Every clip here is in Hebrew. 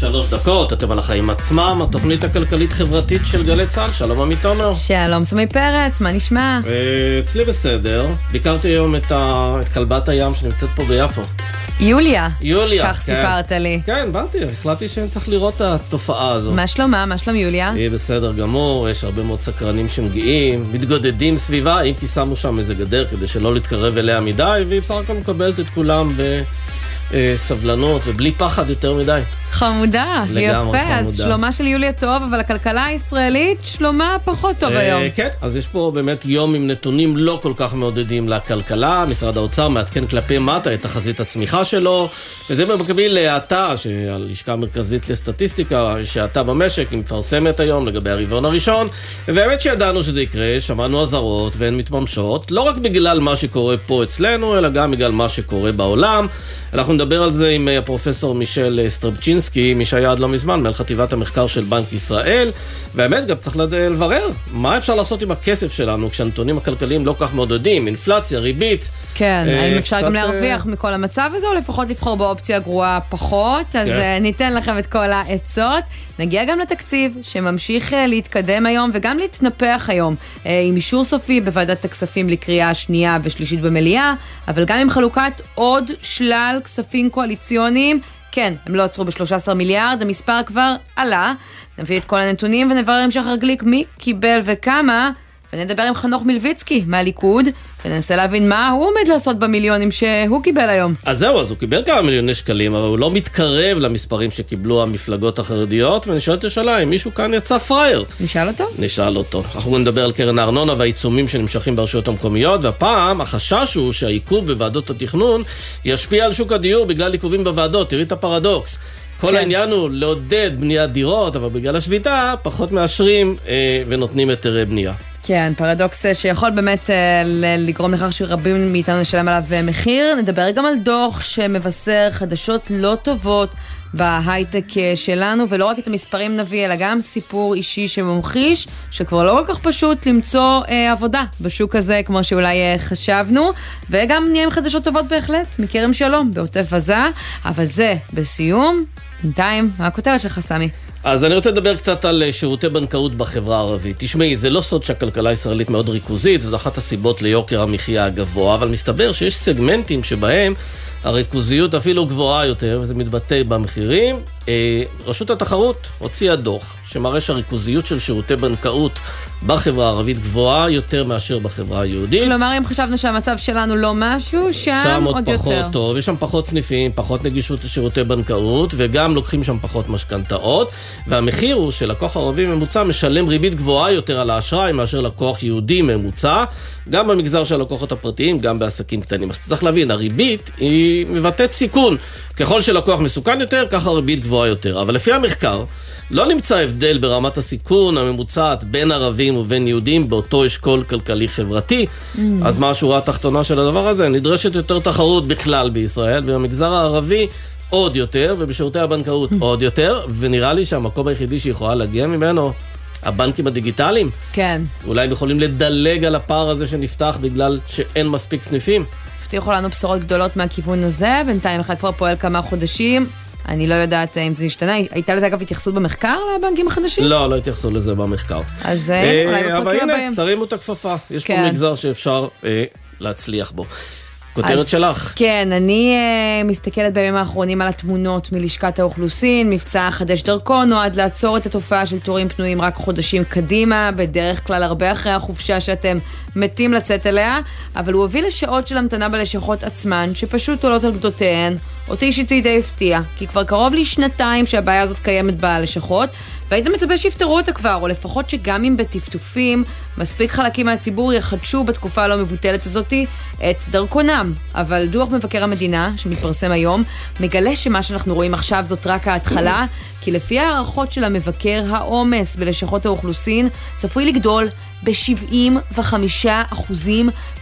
שלוש דקות, אתם על החיים עצמם, התוכנית הכלכלית-חברתית של גלי צה"ל, שלום עמית תומר. שלום סמי פרץ, מה נשמע? אה, אצלי בסדר, ביקרתי היום את, ה... את כלבת הים שנמצאת פה ביפו. יוליה. יוליה, כך כן. סיפרת לי. כן, באתי, החלטתי שאני צריך לראות את התופעה הזאת. מה שלומה? מה שלום יוליה? היא בסדר גמור, יש הרבה מאוד סקרנים שמגיעים, מתגודדים סביבה, אם כי שמו שם איזה גדר כדי שלא להתקרב אליה מדי, והיא בסך הכל מקבלת את כולם בסבלנות ובלי פחד יותר מדי. חמודה, לגמרי יפה, אז חמודה. שלומה של יוליה טוב, אבל הכלכלה הישראלית, שלומה פחות טוב אה, היום. כן, אז יש פה באמת יום עם נתונים לא כל כך מעודדים לכלכלה. משרד האוצר מעדכן כלפי מטה את תחזית הצמיחה שלו, וזה במקביל להאטה, שהלשכה המרכזית לסטטיסטיקה, שהאטה במשק, היא מפרסמת היום לגבי הרבעון הראשון. ובאמת שידענו שזה יקרה, שמענו אזהרות והן מתממשות, לא רק בגלל מה שקורה פה אצלנו, אלא גם בגלל מה שקורה בעולם. אנחנו נדבר על זה עם אה, הפרופסור מישל אה, סטרבצ'ינסקי, מי שהיה עד לא מזמן, מנהל חטיבת המחקר של בנק ישראל. והאמת, גם צריך לברר מה אפשר לעשות עם הכסף שלנו כשהנתונים הכלכליים לא כך מעודדים, אינפלציה, ריבית. כן, אה, האם אפשר קצת, גם אה, להרוויח מכל המצב הזה, או לפחות לבחור באופציה הגרועה פחות? אז כן. אה, ניתן לכם את כל העצות. נגיע גם לתקציב, שממשיך אה, להתקדם היום וגם להתנפח היום, אה, עם אישור סופי בוועדת הכספים לקריאה שנייה ושלישית במליאה, אבל גם עם חלוקת עוד שלל כספים קואליציוניים. כן, הם לא עצרו ב-13 מיליארד, המספר כבר עלה. נביא את כל הנתונים ונברר עם שחר גליק מי קיבל וכמה. ונדבר עם חנוך מלביצקי מהליכוד, וננסה להבין מה הוא עומד לעשות במיליונים שהוא קיבל היום. אז זהו, אז הוא קיבל כמה מיליוני שקלים, אבל הוא לא מתקרב למספרים שקיבלו המפלגות החרדיות, ונשאלת השאלה אם מישהו כאן יצא פראייר. נשאל אותו? נשאל אותו. אנחנו נדבר על קרן הארנונה והעיצומים שנמשכים ברשויות המקומיות, והפעם החשש הוא שהעיכוב בוועדות התכנון ישפיע על שוק הדיור בגלל עיכובים בוועדות, תראי את הפרדוקס. כל כן. העניין הוא לעודד בניית דירות, אבל בגלל השביתה פחות מאשרים אה, ונותנים היתרי בנייה. כן, פרדוקס אה, שיכול באמת אה, לגרום לכך שרבים מאיתנו לשלם עליו אה, מחיר. נדבר גם על דוח שמבשר חדשות לא טובות בהייטק שלנו, ולא רק את המספרים נביא, אלא גם סיפור אישי שממחיש שכבר לא כל כך פשוט למצוא אה, עבודה בשוק הזה, כמו שאולי חשבנו, וגם נהיה עם חדשות טובות בהחלט, מכרם שלום בעוטף עזה, אבל זה בסיום. בינתיים, מה הכותרת שלך, סמי? אז אני רוצה לדבר קצת על אה, שירותי בנקאות בחברה הערבית. תשמעי, זה לא סוד שהכלכלה הישראלית מאוד ריכוזית, זו אחת הסיבות ליוקר המחיה הגבוה, אבל מסתבר שיש סגמנטים שבהם הריכוזיות אפילו גבוהה יותר, וזה מתבטא במחירים. אה, רשות התחרות הוציאה דוח שמראה שהריכוזיות של שירותי בנקאות בחברה הערבית גבוהה יותר מאשר בחברה היהודית. כלומר, אם חשבנו שהמצב שלנו לא משהו, שם, שם עוד עוד פחות יותר. טוב, יש שם פחות סניפים, פחות נגישות לשירותי בנקאות, וגם לוקחים שם פחות משכנתאות, והמחיר הוא שלקוח ערבי ממוצע משלם ריבית גבוהה יותר על האשראי מאשר לקוח יהודי ממוצע, גם במגזר של הלקוחות הפרטיים, גם בעסקים קטנים. אז צריך להבין, הריבית היא מבטאת סיכון. ככל שלקוח מסוכן יותר, ככה הריבית גבוהה יותר. אבל לפי המחקר, לא נמצא הבדל ברמת הסיכון הממוצעת בין ערבים ובין יהודים באותו אשכול כלכלי-חברתי. Mm. אז מה השורה התחתונה של הדבר הזה? נדרשת יותר תחרות בכלל בישראל, ובמגזר הערבי עוד יותר, ובשירותי הבנקאות Mm. עוד יותר, ונראה לי שהמקום היחידי שיכולה להגיע ממנו, הבנקים הדיגיטליים. כן. אולי הם יכולים לדלג על הפער הזה שנפתח בגלל שאין מספיק סניפים. הבטיחו לנו בשורות גדולות מהכיוון הזה, בינתיים אחד כבר פועל כמה חודשים. אני לא יודעת אה, אם זה השתנה. הייתה לזה אגב התייחסות במחקר לבנקים החדשים? לא, לא התייחסו לזה במחקר. אז אה, אולי אה, אבל בפרקים הנה, הבאים. תרימו את הכפפה. יש פה כן. מגזר שאפשר אה, להצליח בו. כותרת אז שלך. כן, אני uh, מסתכלת בימים האחרונים על התמונות מלשכת האוכלוסין. מבצע חדש דרכו נועד לעצור את התופעה של תורים פנויים רק חודשים קדימה, בדרך כלל הרבה אחרי החופשה שאתם מתים לצאת אליה, אבל הוא הוביל לשעות של המתנה בלשכות עצמן, שפשוט עולות על גדותיהן. אותי אישית זה די הפתיע, כי כבר קרוב לשנתיים שהבעיה הזאת קיימת בלשכות, והיית מצפה שיפתרו אותה כבר, או לפחות שגם אם בטפטופים, מספיק חלקים מהציבור יחדשו בתקופה הלא מבוטלת הזאתי את דרכונם. אבל דוח מבקר המדינה, שמתפרסם היום, מגלה שמה שאנחנו רואים עכשיו זאת רק ההתחלה, כי לפי הערכות של המבקר, העומס בלשכות האוכלוסין צפוי לגדול ב-75%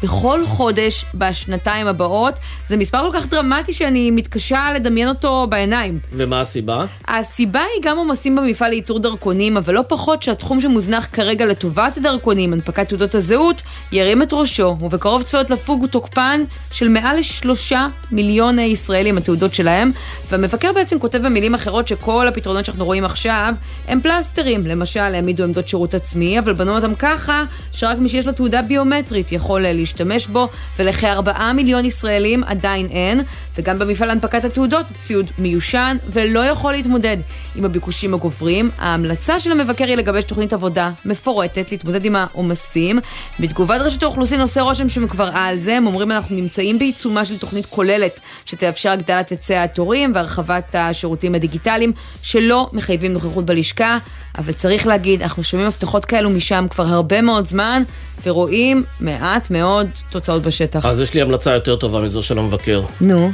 בכל חודש בשנתיים הבאות. זה מספר כל כך דרמטי שאני מתקשה לדמיין אותו בעיניים. ומה הסיבה? הסיבה היא גם עומסים במפעל לייצור דרכונים, אבל לא פחות שהתחום שמוזנח כרגע לטובת הדרכונים, הנפקת תעודות הזהות, ירים את ראשו, ובקרוב צפויות לפוג תוקפן של מעל לשלושה מיליון ישראלים, התעודות שלהם, והמבקר בעצם כותב במילים אחרות שכל הפתרונות שאנחנו רואים עכשיו הם פלסטרים. למשל, העמידו עמדות שירות עצמי, אבל בנו אותם ככה, שרק מי שיש לו תעודה ביומטרית יכול להשתמש בו, ולכארבעה מיליון ישראלים עדיין אין, וגם במפעל הנפקת התעודות הציוד מיושן ולא יכול להתמודד עם הביקושים הגוברים. ההמלצה של המבקר היא לגבש תוכנית עבודה מפורטת, להתמודד עם העומסים. בתגובת רשות האוכלוסין עושה רושם שהם כבר על זה, הם אומרים אנחנו נמצאים בעיצומה של תוכנית כוללת שתאפשר הגדלת היצע התורים והרחבת השירותים הדיגיטליים שלא מחייבים נוכחות בלשכה, אבל צריך להגיד, אנחנו שומעים הבטחות כאלו משם כבר הרבה מאוד זמן, ורואים מעט מאוד תוצאות בשטח. אז יש לי המלצה יותר טובה מזו של המבקר. נו.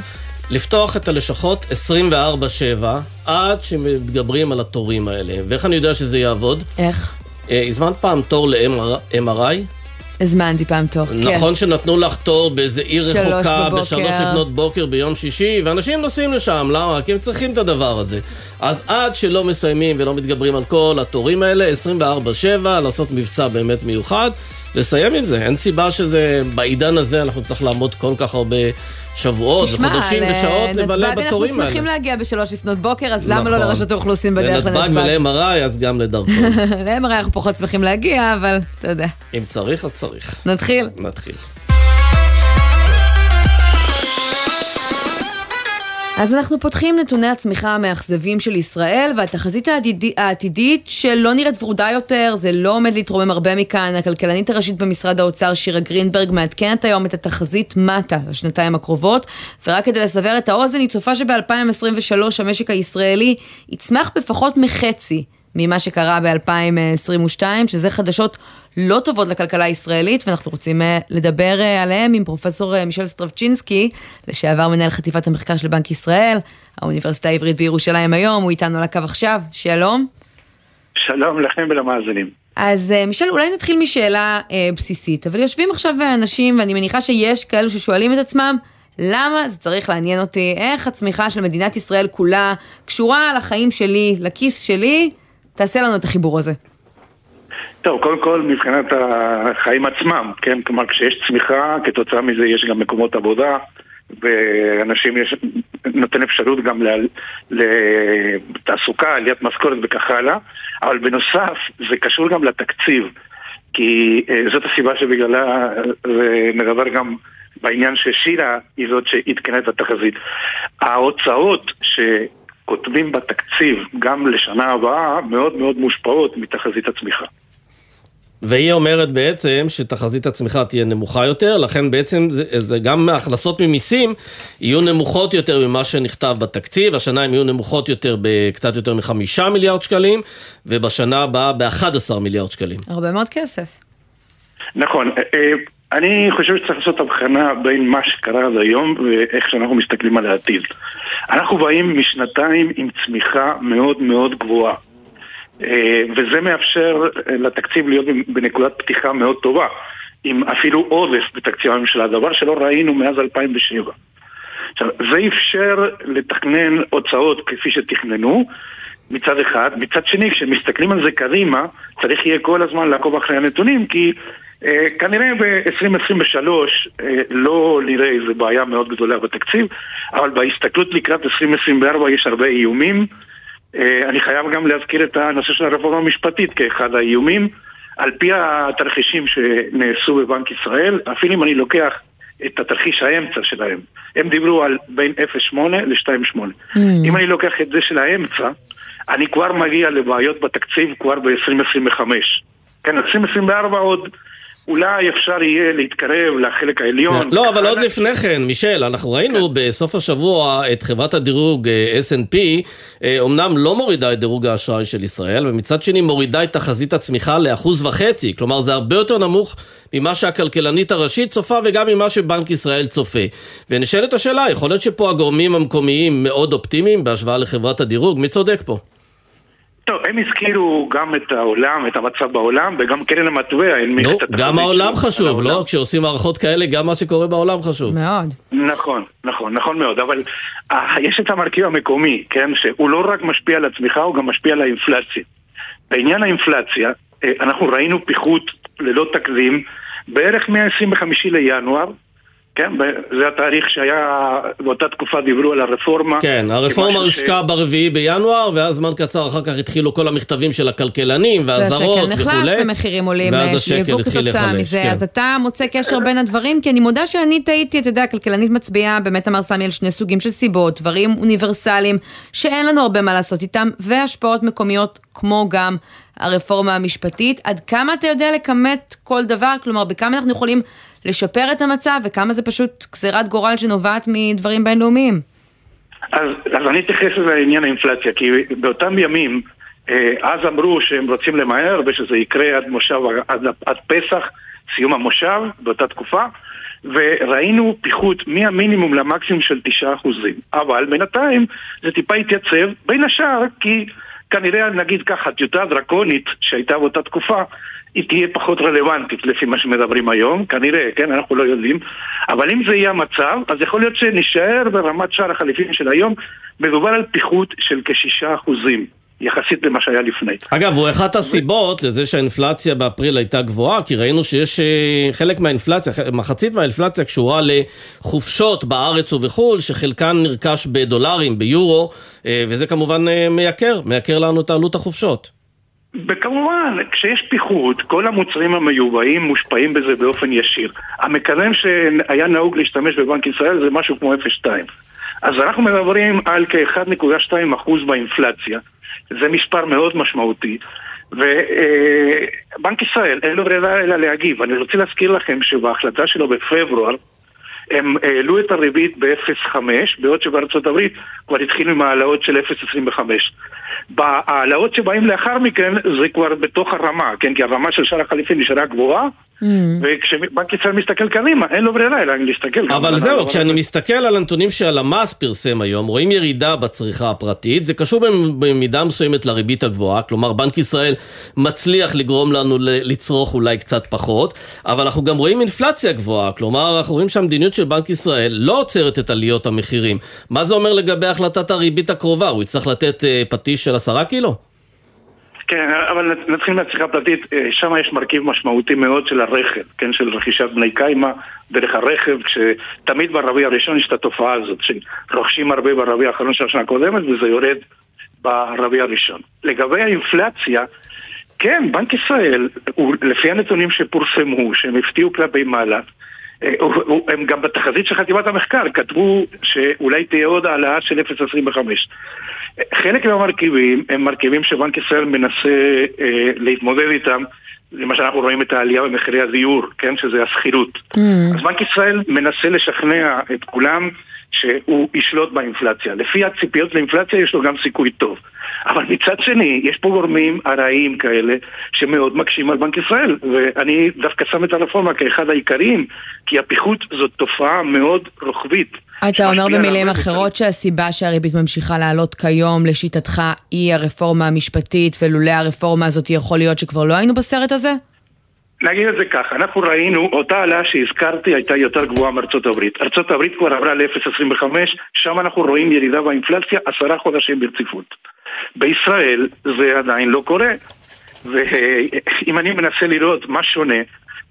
לפתוח את הלשכות 24-7 עד שמתגברים על התורים האלה. ואיך אני יודע שזה יעבוד? איך? אה, הזמנת פעם תור ל-MRI? הזמנתי פעם תור, כן. נכון שנתנו לך תור באיזה עיר רחוקה בבוקר. בשלוש לפנות בוקר ביום שישי, ואנשים נוסעים לשם, למה? כי הם צריכים את הדבר הזה. אז עד שלא מסיימים ולא מתגברים על כל התורים האלה, 24-7, לעשות מבצע באמת מיוחד, לסיים עם זה. אין סיבה שזה, בעידן הזה אנחנו צריכים לעמוד כל כך הרבה שבועות וחודשים ל- ושעות לבלה נתב"ג בתורים אנחנו שמחים האלה. להגיע בשלוש לפנות בוקר, אז למה לא נכון. לרשות האוכלוסין בדרך לנתב"ג לנתב"ג? ול-MRI, אז גם לדרכון. ל-MRI אנחנו פחות שמחים להגיע, אבל אתה יודע. אם צריך, אז צריך. נתחיל. נתחיל. אז אנחנו פותחים נתוני הצמיחה המאכזבים של ישראל, והתחזית העתידי- העתידית שלא נראית ורודה יותר, זה לא עומד להתרומם הרבה מכאן. הכלכלנית הראשית במשרד האוצר, שירה גרינברג, מעדכנת היום את התחזית מטה לשנתיים הקרובות, ורק כדי לסבר את האוזן, היא צופה שב-2023 המשק הישראלי יצמח בפחות מחצי. ממה שקרה ב-2022, שזה חדשות לא טובות לכלכלה הישראלית, ואנחנו רוצים אה, לדבר אה, עליהם עם פרופסור אה, מישל סטרבצ'ינסקי, לשעבר מנהל חטיבת המחקר של בנק ישראל, האוניברסיטה העברית בירושלים היום, הוא איתנו על הקו עכשיו, שלום. שלום לכם ולמאזינים. אז מישל, אולי נתחיל משאלה אה, בסיסית, אבל יושבים עכשיו אנשים, ואני מניחה שיש כאלו ששואלים את עצמם, למה זה צריך לעניין אותי? איך הצמיחה של מדינת ישראל כולה קשורה לחיים שלי, לכיס שלי? תעשה לנו את החיבור הזה. טוב, קודם כל מבחינת החיים עצמם, כן? כלומר, כשיש צמיחה, כתוצאה מזה יש גם מקומות עבודה, ואנשים יש, נותן אפשרות גם לתעסוקה, עליית משכורת וכך הלאה, אבל בנוסף, זה קשור גם לתקציב, כי אה, זאת הסיבה שבגללה אה, ונדבר גם בעניין ששירה היא זאת שעדכנה את התחזית. ההוצאות ש... כותבים בתקציב גם לשנה הבאה מאוד מאוד מושפעות מתחזית הצמיחה. והיא אומרת בעצם שתחזית הצמיחה תהיה נמוכה יותר, לכן בעצם זה, זה גם ההכנסות ממיסים יהיו נמוכות יותר ממה שנכתב בתקציב, השנה הן יהיו נמוכות יותר בקצת יותר מחמישה מיליארד שקלים, ובשנה הבאה ב-11 מיליארד שקלים. הרבה מאוד כסף. נכון, אה, אה, אני חושב שצריך לעשות הבחנה בין מה שקרה עד היום ואיך שאנחנו מסתכלים על העתיד. אנחנו באים משנתיים עם צמיחה מאוד מאוד גבוהה. אה, וזה מאפשר אה, לתקציב להיות בנקודת פתיחה מאוד טובה, עם אפילו עודף בתקציב הממשלה, דבר שלא ראינו מאז 2007. עכשיו, זה אפשר לתכנן הוצאות כפי שתכננו, מצד אחד. מצד שני, כשמסתכלים על זה קדימה, צריך יהיה כל הזמן לעקוב אחרי הנתונים, כי כנראה ב-2023 אה, לא נראה איזו בעיה מאוד גדולה בתקציב, אבל בהסתכלות לקראת 2024 יש הרבה איומים. אה, אני חייב גם להזכיר את הנושא של הרפורמה המשפטית כאחד האיומים. על פי התרחישים שנעשו בבנק ישראל, אפילו אם אני לוקח את התרחיש האמצע שלהם, הם דיברו על בין 0.8 ל-2.8. Mm. אם אני לוקח את זה של האמצע, אני כבר מגיע לבעיות בתקציב כבר ב-2025. כן, 2024 עוד אולי אפשר יהיה להתקרב לחלק העליון. לא, אבל עוד. לפני כן, מישל, אנחנו ראינו בסוף השבוע את חברת הדירוג אה, S&P, אה, אומנם לא מורידה את דירוג האשראי של ישראל, ומצד שני מורידה את תחזית הצמיחה לאחוז וחצי, כלומר זה הרבה יותר נמוך ממה שהכלכלנית הראשית צופה וגם ממה שבנק ישראל צופה. ונשאלת השאלה, יכול להיות שפה הגורמים המקומיים מאוד אופטימיים בהשוואה לחברת הדירוג, מי צודק פה? טוב, הם הזכירו גם את העולם, את המצב בעולם, וגם קרן המטבע הנמיך נו, את התחזית גם העולם. חשוב. לא? כשעושים הערכות כאלה, גם מה שקורה בעולם חשוב. מאוד. נכון, נכון, נכון מאוד, אבל אה, יש את המרכיב המקומי, כן, שהוא לא רק משפיע על הצמיחה, הוא גם משפיע על האינפלציה. בעניין האינפלציה, אה, אנחנו ראינו פיחות ללא תקדים בערך מ-25 לינואר, כן, זה התאריך שהיה, באותה תקופה דיברו על הרפורמה. כן, הרפורמה כמשהו ש- הושקה ברביעי בינואר, ואז זמן קצר אחר כך התחילו כל המכתבים של הכלכלנים והאזהרות והשקל נחלש וכולי. ומחירים עולים ואז אה, השקל שיבוא התחיל כתוצאה להיחלש, מזה, כן. אז אתה מוצא קשר בין הדברים, כי אני מודה שאני טעיתי, אתה יודע, הכלכלנית מצביעה, באמת אמר סמי על שני סוגים של סיבות, דברים אוניברסליים שאין לנו הרבה מה לעשות איתם, והשפעות מקומיות כמו גם הרפורמה המשפטית. עד כמה אתה יודע לכמת כל דבר, כלומר, בכמה אנחנו יכולים לשפר את המצב, וכמה זה פשוט גזירת גורל שנובעת מדברים בינלאומיים? אז, אז אני אתייחס לעניין האינפלציה, כי באותם ימים, אה, אז אמרו שהם רוצים למהר ושזה יקרה עד מושב, עד, עד פסח, סיום המושב, באותה תקופה, וראינו פיחות מהמינימום למקסימום של 9%. אבל בינתיים זה טיפה התייצב, בין השאר כי כנראה, נגיד ככה, טיוטה דרקונית שהייתה באותה תקופה, היא תהיה פחות רלוונטית לפי מה שמדברים היום, כנראה, כן, אנחנו לא יודעים, אבל אם זה יהיה המצב, אז יכול להיות שנישאר ברמת שער החליפין של היום, מדובר על פיחות של כשישה אחוזים, יחסית למה שהיה לפני. אגב, הוא אחת הסיבות לזה שהאינפלציה באפריל הייתה גבוהה, כי ראינו שיש אה, חלק מהאינפלציה, מחצית מהאינפלציה קשורה לחופשות בארץ ובחו"ל, שחלקן נרכש בדולרים, ביורו, אה, וזה כמובן אה, מייקר, מייקר לנו את עלות החופשות. וכמובן, כשיש פיחות, כל המוצרים המיובאים מושפעים בזה באופן ישיר. המקדם שהיה נהוג להשתמש בבנק ישראל זה משהו כמו 0.2. אז אנחנו מדברים על כ-1.2% באינפלציה. זה מספר מאוד משמעותי. ובנק ישראל, אין לו ברירה אלא להגיב. אני רוצה להזכיר לכם שבהחלטה שלו בפברואר, הם העלו את הריבית ב-0.5, בעוד שבארצות הברית כבר התחילו עם העלאות של 0.25. בהעלאות שבאים לאחר מכן זה כבר בתוך הרמה, כן? כי הרמה של שער החליפין נשארה גבוהה. וכשבנק ישראל מסתכל קדימה, אין לו ברירה אלא להסתכל. אבל זהו, כשאני. מסתכל על הנתונים שהלמ"ס פרסם היום, רואים ירידה בצריכה הפרטית, זה קשור במ- במידה מסוימת לריבית הגבוהה, כלומר בנק ישראל מצליח לגרום לנו לצרוך אולי קצת פחות, אבל אנחנו גם רואים אינפלציה גבוהה, כלומר אנחנו רואים שהמדיניות של בנק ישראל לא עוצרת את עליות המחירים. מה זה אומר לגבי החלטת הריבית הקרובה? הוא יצטרך לתת אה, פטיש של עשרה קילו? כן, אבל נתחיל מהצריכה הפרטית, אה, שם יש מרכיב משמעותי מאוד של הרכב, כן, של רכישת בני קיימא דרך הרכב, כשתמיד ברביע הראשון יש את התופעה הזאת, שרוכשים הרבה ברביע האחרון של השנה הקודמת וזה יורד ברביע הראשון. לגבי האינפלציה, כן, בנק ישראל, הוא, לפי הנתונים שפורסמו, שהם הפתיעו כלפי מעלה, אה, הם גם בתחזית של חטיבת המחקר כתבו שאולי תהיה עוד העלאה של 0.25. חלק מהמרכיבים הם מרכיבים שבנק ישראל מנסה אה, להתמודד איתם, למשל אנחנו רואים את העלייה במחירי הדיור, כן, שזה השכירות. Mm. אז בנק ישראל מנסה לשכנע את כולם שהוא ישלוט באינפלציה. לפי הציפיות לאינפלציה יש לו גם סיכוי טוב. אבל מצד שני, יש פה גורמים ארעיים כאלה שמאוד מקשים על בנק ישראל, ואני דווקא שם את הרפורמה כאחד העיקריים, כי הפיחות זאת תופעה מאוד רוחבית. אתה אומר במילים אחרות שהסיבה שהריבית ממשיכה לעלות כיום, לשיטתך, היא הרפורמה המשפטית, ולולא הרפורמה הזאת יכול להיות שכבר לא היינו בסרט הזה? נגיד את זה ככה, אנחנו ראינו, אותה העלאה שהזכרתי הייתה יותר גבוהה מארצות הברית. ארצות הברית כבר עברה ל-0.25, שם אנחנו רואים ירידה באינפלציה עשרה חודשים ברציפות. בישראל זה עדיין לא קורה, ואם אני מנסה לראות מה שונה,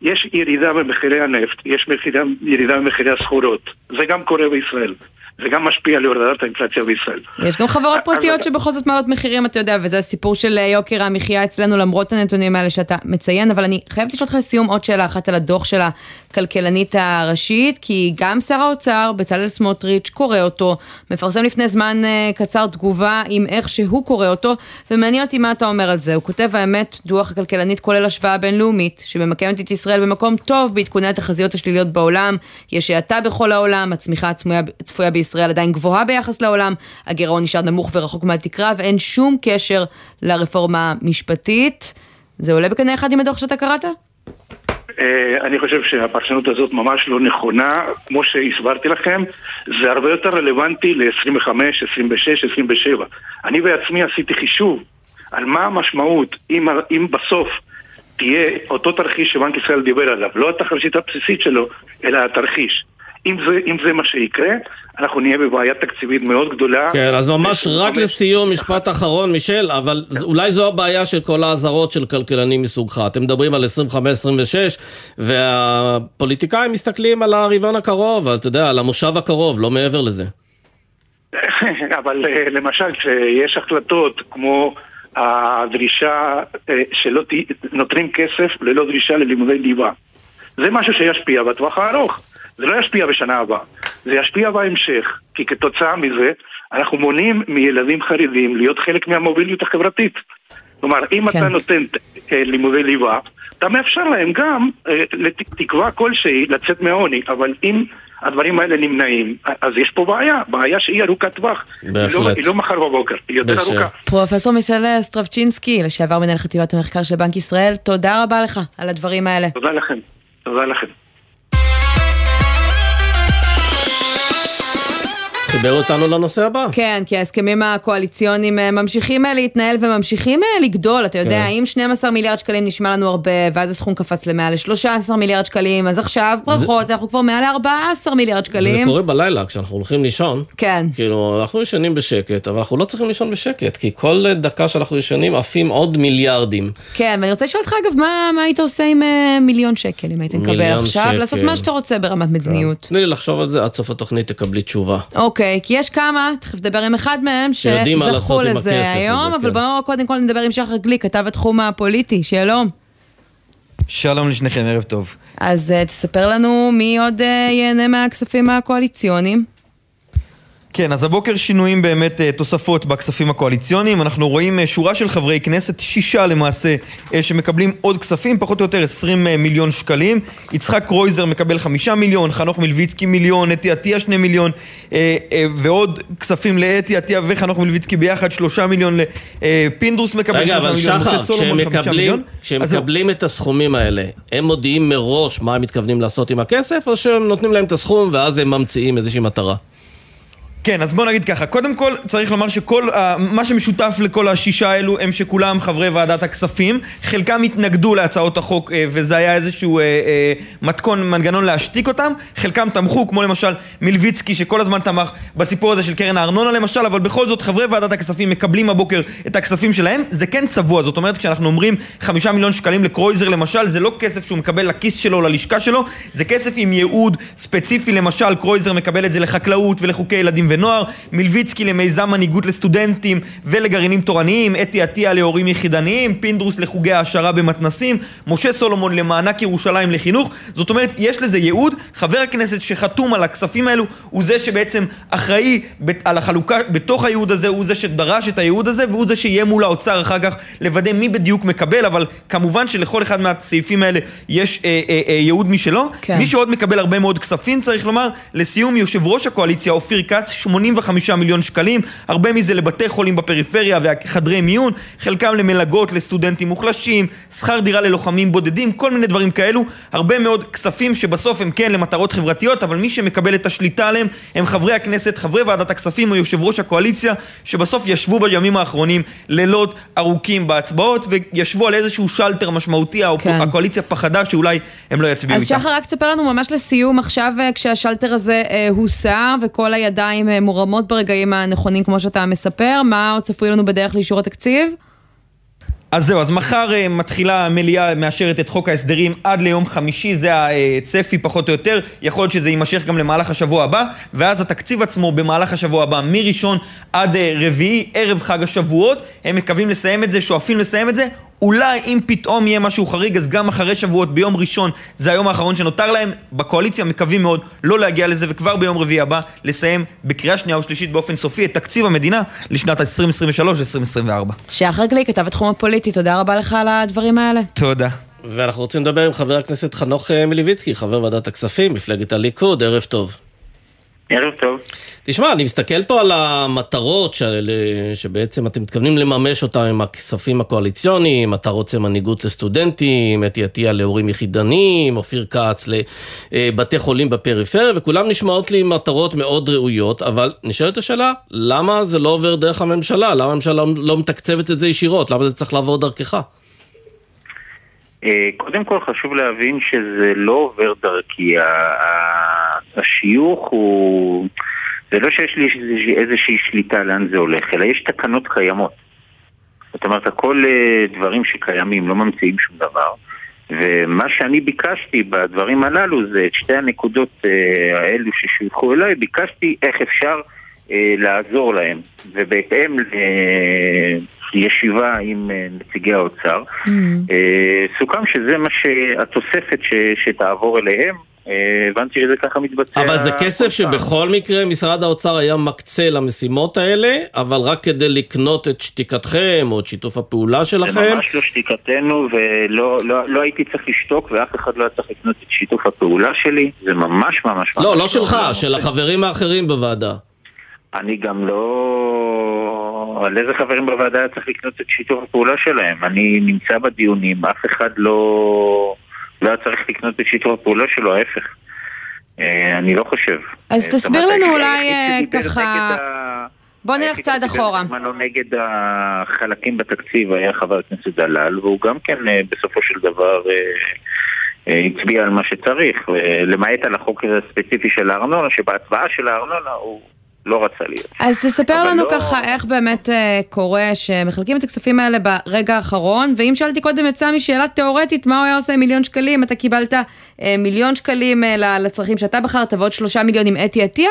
יש ירידה במחירי הנפט, יש מחירה, ירידה במחירי הסחורות, זה גם קורה בישראל. זה גם משפיע על הורדת האינפלציה בישראל. יש גם חברות אז- פרטיות שבכל זאת מעלות מחירים, אתה יודע, וזה הסיפור של אה, יוקר המחיה אצלנו, למרות הנתונים האלה שאתה מציין, אבל אני חייבת לשאול אותך לסיום עוד שאלה אחת על הדוח של הכלכלנית הראשית, כי גם שר האוצר, בצלאל סמוטריץ', קורא אותו, מפרסם לפני זמן אה, קצר תגובה עם איך שהוא קורא אותו, ומעניין אותי מה אתה אומר על זה. הוא כותב, האמת, דוח הכלכלנית כולל השוואה בינלאומית, שממקמת את ישראל במקום טוב בעדכוני התחזיות השליליות בעולם, יש האטה בכל העולם, הצמיחה הצפויה, בישראל עדיין גבוהה ביחס לעולם, הגירעון נשאר נמוך ורחוק מהתקרה, ואין שום קשר לרפורמה המשפטית. זה עולה בקנה אחד עם הדוח שאתה קראת? אה, אני חושב שהפרשנות הזאת ממש לא נכונה, כמו שהסברתי לכם, זה הרבה יותר רלוונטי ל-25, 26, 27. אני בעצמי עשיתי חישוב על מה המשמעות אם, אם בסוף תהיה אותו תרחיש שבנק ישראל דיבר עליו, לא התחרשית הבסיסית שלו, אלא התרחיש. אם זה, אם זה מה שיקרה, אנחנו נהיה בבעיה תקציבית מאוד גדולה. כן, אז ממש רק לסיום, משפט אחרון, מישל, אבל אולי זו הבעיה של כל האזהרות של כלכלנים מסוגך. אתם מדברים על 25-26, והפוליטיקאים מסתכלים על הרבעון הקרוב, אתה יודע, על המושב הקרוב, לא מעבר לזה. אבל אה, למשל, כשיש החלטות כמו הדרישה אה, שלא נותנים כסף ללא דרישה ללימודי ליבה, זה משהו שישפיע בטווח הארוך. זה לא ישפיע בשנה הבאה, זה ישפיע בהמשך, כי כתוצאה מזה אנחנו מונעים מילדים חרדים להיות חלק מהמוביליות החברתית. כלומר, אם כן. אתה נותן אה, לימודי ליבה, אתה מאפשר להם גם אה, לתקווה כלשהי לצאת מהעוני, אבל אם הדברים האלה נמנעים, אז יש פה בעיה, בעיה שהיא ארוכת טווח. בהחלט. היא לא, היא לא מחר בבוקר, היא יותר בשם. ארוכה. פרופסור מיסל סטרבצ'ינסקי, לשעבר מנהל חטיבת המחקר של בנק ישראל, תודה רבה לך על הדברים האלה. תודה לכם, תודה לכם. חיבר אותנו לנושא הבא. כן, כי ההסכמים הקואליציוניים אה, ממשיכים אה, להתנהל וממשיכים אה, לגדול, אתה יודע, כן. אם 12 מיליארד שקלים נשמע לנו הרבה, ואז הסכום קפץ למעל ל-13 מיליארד שקלים, אז עכשיו, ברכות, זה... אנחנו כבר מעל ל-14 מיליארד שקלים. זה קורה בלילה, כשאנחנו הולכים לישון. כן. כאילו, אנחנו ישנים בשקט, אבל אנחנו לא צריכים לישון בשקט, כי כל דקה שאנחנו ישנים עפים עוד מיליארדים. כן, ואני רוצה לשאול אותך, אגב, מה, מה היית עושה עם מיליון שקל, אם היית מקבל עכשיו, שקל. לעשות מה שאתה רוצה ברמת מדיניות. תני לי לחשוב על זה, עד סוף התוכנית תקבלי תשובה. אוקיי. אוקיי, כי יש כמה, תכף נדבר עם אחד מהם, שזכו לזה היום, אבל כן. בואו קודם כל נדבר עם שחר גליק, כתב התחום הפוליטי, שלום. שלום לשניכם, ערב טוב. אז uh, תספר לנו מי עוד uh, ייהנה מהכספים הקואליציוניים. כן, אז הבוקר שינויים באמת אה, תוספות בכספים הקואליציוניים. אנחנו רואים אה, שורה של חברי כנסת, שישה למעשה, אה, שמקבלים עוד כספים, פחות או יותר 20 מיליון שקלים. יצחק קרויזר מקבל 5 מיליון, חנוך מלביצקי מיליון, אתי עטיה 2 מיליון, ועוד כספים לאתי עטיה וחנוך מלביצקי ביחד 3 מיליון. פינדרוס מקבל 3 מיליון, משה סולומון 5 מיליון. כשהם מקבלים את הסכומים האלה, הם מודיעים מראש מה הם מתכוונים לעשות עם הכסף, או שהם נותנים להם את הסכום ואז הם ממציאים איזושהי מטרה? כן, אז בוא נגיד ככה, קודם כל צריך לומר שכל, uh, מה שמשותף לכל השישה האלו הם שכולם חברי ועדת הכספים, חלקם התנגדו להצעות החוק uh, וזה היה איזשהו uh, uh, מתכון, מנגנון להשתיק אותם, חלקם תמכו, כמו למשל מלביצקי שכל הזמן תמך בסיפור הזה של קרן הארנונה למשל, אבל בכל זאת חברי ועדת הכספים מקבלים הבוקר את הכספים שלהם, זה כן צבוע, זאת אומרת כשאנחנו אומרים חמישה מיליון שקלים לקרויזר למשל, זה לא כסף שהוא מקבל לכיס שלו ללשכה שלו, זה כסף עם ייעוד ספציפי, למשל קרויזר מקבל את זה לחקלאות ולחוקי ילדים ונוער, מלביצקי למיזם מנהיגות לסטודנטים ולגרעינים תורניים, אתי עטיה להורים יחידניים, פינדרוס לחוגי העשרה במתנסים, משה סולומון למענק ירושלים לחינוך. זאת אומרת, יש לזה ייעוד. חבר הכנסת שחתום על הכספים האלו הוא זה שבעצם אחראי על החלוקה בתוך הייעוד הזה, הוא זה שדרש את הייעוד הזה, והוא זה שיהיה מול האוצר אחר כך לוודא מי בדיוק מקבל, אבל כמובן שלכל אחד מהסעיפים האלה יש אה, אה, אה, ייעוד משלו. כן. מי שעוד מקבל הרבה מאוד כספים, צריך לומר, לסיום, יושב ראש הקואליציה, אופיר כץ, 85 מיליון שקלים, הרבה מזה לבתי חולים בפריפריה וחדרי מיון, חלקם למלגות לסטודנטים מוחלשים, שכר דירה ללוחמים בודדים, כל מיני דברים כאלו, הרבה מאוד כספים שבסוף הם כן למטרות חברתיות, אבל מי שמקבל את השליטה עליהם הם חברי הכנסת, חברי ועדת הכספים או יושב ראש הקואליציה, שבסוף ישבו בימים האחרונים לילות ארוכים בהצבעות וישבו על איזשהו שלטר משמעותי, כן. הקואליציה פחדה שאולי הם לא יצביעו איתם. אז שחר, רק תספר לנו ממש לסיום, עכשיו אה, כשהשלטר הזה אה, הוסר וכל הידיים מורמות ברגעים הנכונים כמו שאתה מספר, מה עוד צפוי לנו בדרך לאישור התקציב? אז זהו, אז מחר uh, מתחילה המליאה מאשרת את חוק ההסדרים עד ליום חמישי, זה הצפי פחות או יותר, יכול להיות שזה יימשך גם למהלך השבוע הבא, ואז התקציב עצמו במהלך השבוע הבא, מראשון עד uh, רביעי, ערב חג השבועות, הם מקווים לסיים את זה, שואפים לסיים את זה, אולי אם פתאום יהיה משהו חריג, אז גם אחרי שבועות, ביום ראשון, זה היום האחרון שנותר להם. בקואליציה מקווים מאוד לא להגיע לזה, וכבר ביום רביעי הבא לסיים בקריאה שנייה ושלישית באופן סופי את תקציב המדינה לשנת 2023-2024. שחר גליק, כתב התחום הפוליטי, תודה רבה לך על הדברים האלה. תודה. ואנחנו רוצים לדבר עם חבר הכנסת חנוך אה, מליביצקי, חבר ועדת הכספים, מפלגת הליכוד, ערב טוב. ערב טוב. תשמע, אני מסתכל פה על המטרות של, שבעצם אתם מתכוונים לממש אותן עם הכספים הקואליציוניים, אתה רוצה מנהיגות לסטודנטים, אתי עטייה להורים יחידניים, אופיר כץ לבתי חולים בפריפריה, וכולם נשמעות לי מטרות מאוד ראויות, אבל נשאלת השאלה, למה זה לא עובר דרך הממשלה? למה הממשלה לא מתקצבת את זה ישירות? למה זה צריך לעבור דרכך? אה, קודם כל חשוב להבין שזה לא עובר דרכי, השיוך הוא... זה לא שיש לי איזושהי שליטה לאן זה הולך, אלא יש תקנות קיימות. זאת אומרת, הכל אה, דברים שקיימים, לא ממציאים שום דבר. ומה שאני ביקשתי בדברים הללו זה את שתי הנקודות אה, האלו ששולחו אליי, ביקשתי איך אפשר אה, לעזור להם. ובהתאם לישיבה עם נציגי האוצר, mm-hmm. סוכם שזה מה שהתוספת ש, שתעבור אליהם. אה, הבנתי שזה ככה מתבצע. אבל זה כסף שבכל מקרה משרד האוצר היה מקצה למשימות האלה, אבל רק כדי לקנות את שתיקתכם או את שיתוף הפעולה שלכם. זה ממש לא שתיקתנו, ולא לא, לא הייתי צריך לשתוק, ואף אחד לא היה צריך לקנות את שיתוף הפעולה שלי. זה ממש ממש... לא, לא שלך, של החברים האחרים בוועדה. אני גם לא... על איזה חברים בוועדה היה צריך לקנות את שיתוף הפעולה שלהם? אני נמצא בדיונים, אף אחד לא... לא היה צריך לקנות את שיתוף הפעולה שלו, ההפך. אה, אני לא חושב. אז תסביר לנו אולי אה, ככה... בוא נלך צעד אחורה. בזמנו נגד החלקים בתקציב היה חבר הכנסת דלל, והוא גם כן אה, בסופו של דבר הצביע על מה שצריך, למעט על החוק הספציפי של הארנונה, שבהצבעה של הארנונה הוא לא רצה להיות. אז תספר לנו לא... ככה איך באמת uh, קורה שמחלקים את הכספים האלה ברגע האחרון, ואם שאלתי קודם יצא משאלה תיאורטית, מה הוא היה עושה עם מיליון שקלים, אתה קיבלת uh, מיליון שקלים uh, לצרכים שאתה בחרת ועוד שלושה מיליון עם אתי עטיה,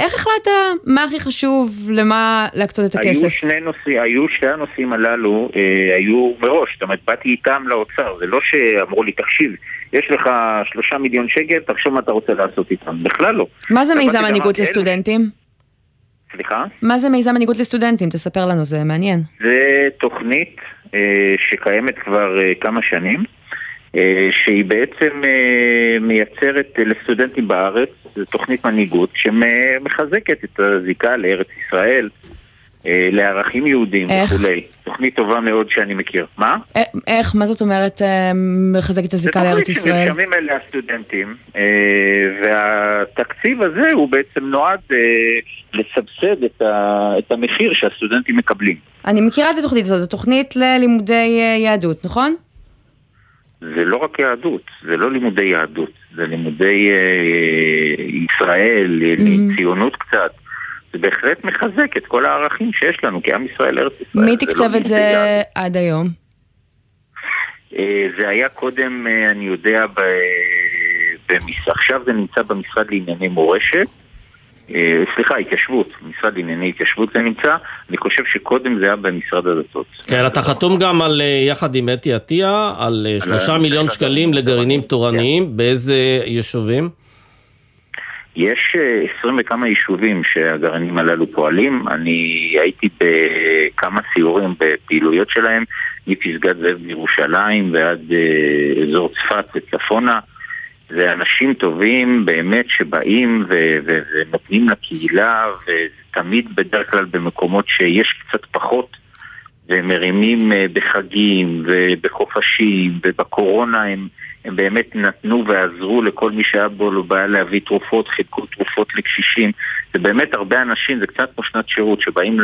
איך החלטת מה הכי חשוב למה להקצות את הכסף? היו שני נושאים, היו שני הנושאים הללו, אה, היו מראש, זאת אומרת, באתי איתם לאוצר, זה לא שאמרו לי, תקשיב, יש לך שלושה מיליון שקל, תחשוב מה אתה רוצה לעשות איתם, בכלל לא. מה זה מיזם מנהיגות לסטודנטים? סליחה? מה זה מיזם מנהיגות לסטודנטים? תספר לנו, זה מעניין. זה תוכנית אה, שקיימת כבר אה, כמה שנים, אה, שהיא בעצם אה, מייצרת אה, לסטודנטים בארץ, זו תוכנית מנהיגות שמחזקת את הזיקה לארץ ישראל, לערכים יהודיים? וכולי. תוכנית טובה מאוד שאני מכיר. מה? איך? מה זאת אומרת אה, מחזקת את הזיקה לארץ ישראל? זה תוכנית שנרשמים אליה הסטודנטים, אה, והתקציב הזה הוא בעצם נועד לסבסד את המחיר שהסטודנטים מקבלים. אני מכירה את התוכנית הזאת, זו תוכנית ללימודי יהדות, נכון? זה לא רק יהדות, זה לא לימודי יהדות, זה לימודי ישראל, mm-hmm. ציונות קצת. זה בהחלט מחזק את כל הערכים שיש לנו כעם ישראל, ארץ ישראל. מי תקצב לא את זה עד היום? אה, זה היה קודם, אה, אני יודע, במש... עכשיו זה נמצא במשרד לענייני מורשת. אה, סליחה, התיישבות, משרד לענייני התיישבות זה נמצא, אני חושב שקודם זה היה במשרד הדתות. כן, אתה חתום גם על, יחד עם אתי עטיה, על שלושה מיליון שקלים לגרעינים תורניים, באיזה יישובים? יש אה, עשרים וכמה יישובים שהגרעינים הללו פועלים. אני הייתי בכמה סיורים בפעילויות שלהם, מפסגת זאב בירושלים ועד אה, אזור צפת וצפונה. זה אנשים טובים באמת שבאים ונותנים לקהילה, ותמיד בדרך כלל במקומות שיש קצת פחות, ומרימים אה, בחגים ובחופשים, ובקורונה הם... הם באמת נתנו ועזרו לכל מי שהיה בו לא בעיה להביא תרופות, חילקו תרופות לקשישים. זה באמת הרבה אנשים, זה קצת כמו שנת שירות, שבאים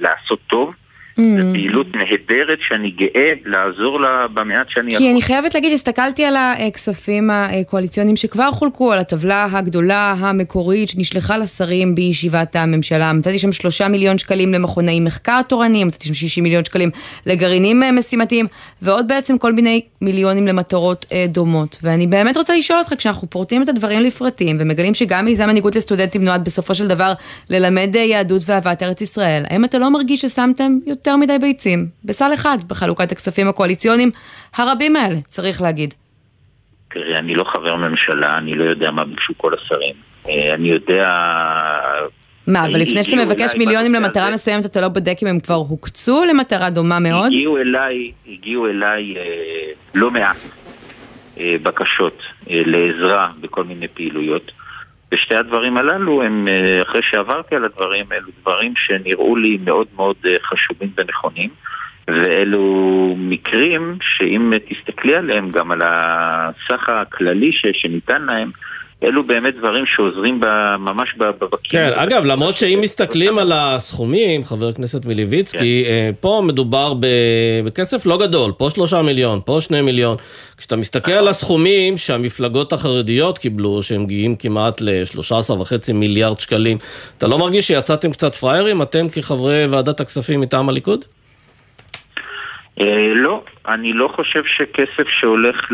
לעשות טוב. Mm. זו פעילות נהדרת שאני גאה לעזור לה במעט שאני יכול. כי אני חייבת להגיד, הסתכלתי על הכספים הקואליציוניים שכבר חולקו, על הטבלה הגדולה המקורית שנשלחה לשרים בישיבת הממשלה. מצאתי שם שלושה מיליון שקלים למכונאי מחקר תורניים, מצאתי שם שישים מיליון שקלים לגרעינים אה, משימתיים, ועוד בעצם כל מיני מיליונים למטרות אה, דומות. ואני באמת רוצה לשאול אותך, כשאנחנו פורטים את הדברים לפרטים, ומגלים שגם מיזם מנהיגות לסטודנטים נועד בסופו של דבר ללמד אה, יהדות ואהבת ארץ ישראל, האם אתה לא מרגיש ששמתם יותר יותר מדי ביצים, בסל אחד, בחלוקת הכספים הקואליציוניים הרבים האלה, צריך להגיד. תראי, אני לא חבר ממשלה, אני לא יודע מה ביקשו כל השרים. אה, אני יודע... מה, אבל לפני שאתה מבקש מיליונים למטרה מסוימת, אתה לא בודק אם הם כבר הוקצו למטרה דומה מאוד? הגיעו אליי, הגיעו אליי אה, לא מעט אה, בקשות לעזרה בכל מיני פעילויות. ושתי הדברים הללו הם, אה, אחרי שעברתי על הדברים, אלו דברים שנראו לי מאוד מאוד אה, חשובים ונכונים. ואלו מקרים שאם תסתכלי עליהם, גם על הסך הכללי ש, שניתן להם, אלו באמת דברים שעוזרים ב, ממש בבקים. כן, אגב, למרות שאם מסתכלים על הסכומים, חבר הכנסת מליביצקי, כן. אה, פה מדובר בכסף לא גדול, פה שלושה מיליון, פה שני מיליון. כשאתה מסתכל על הסכומים שהמפלגות החרדיות קיבלו, שהם מגיעים כמעט ל-13.5 מיליארד שקלים, אתה לא מרגיש שיצאתם קצת פראיירים, אתם כחברי ועדת הכספים מטעם הליכוד? אה, לא, אני לא חושב שכסף שהולך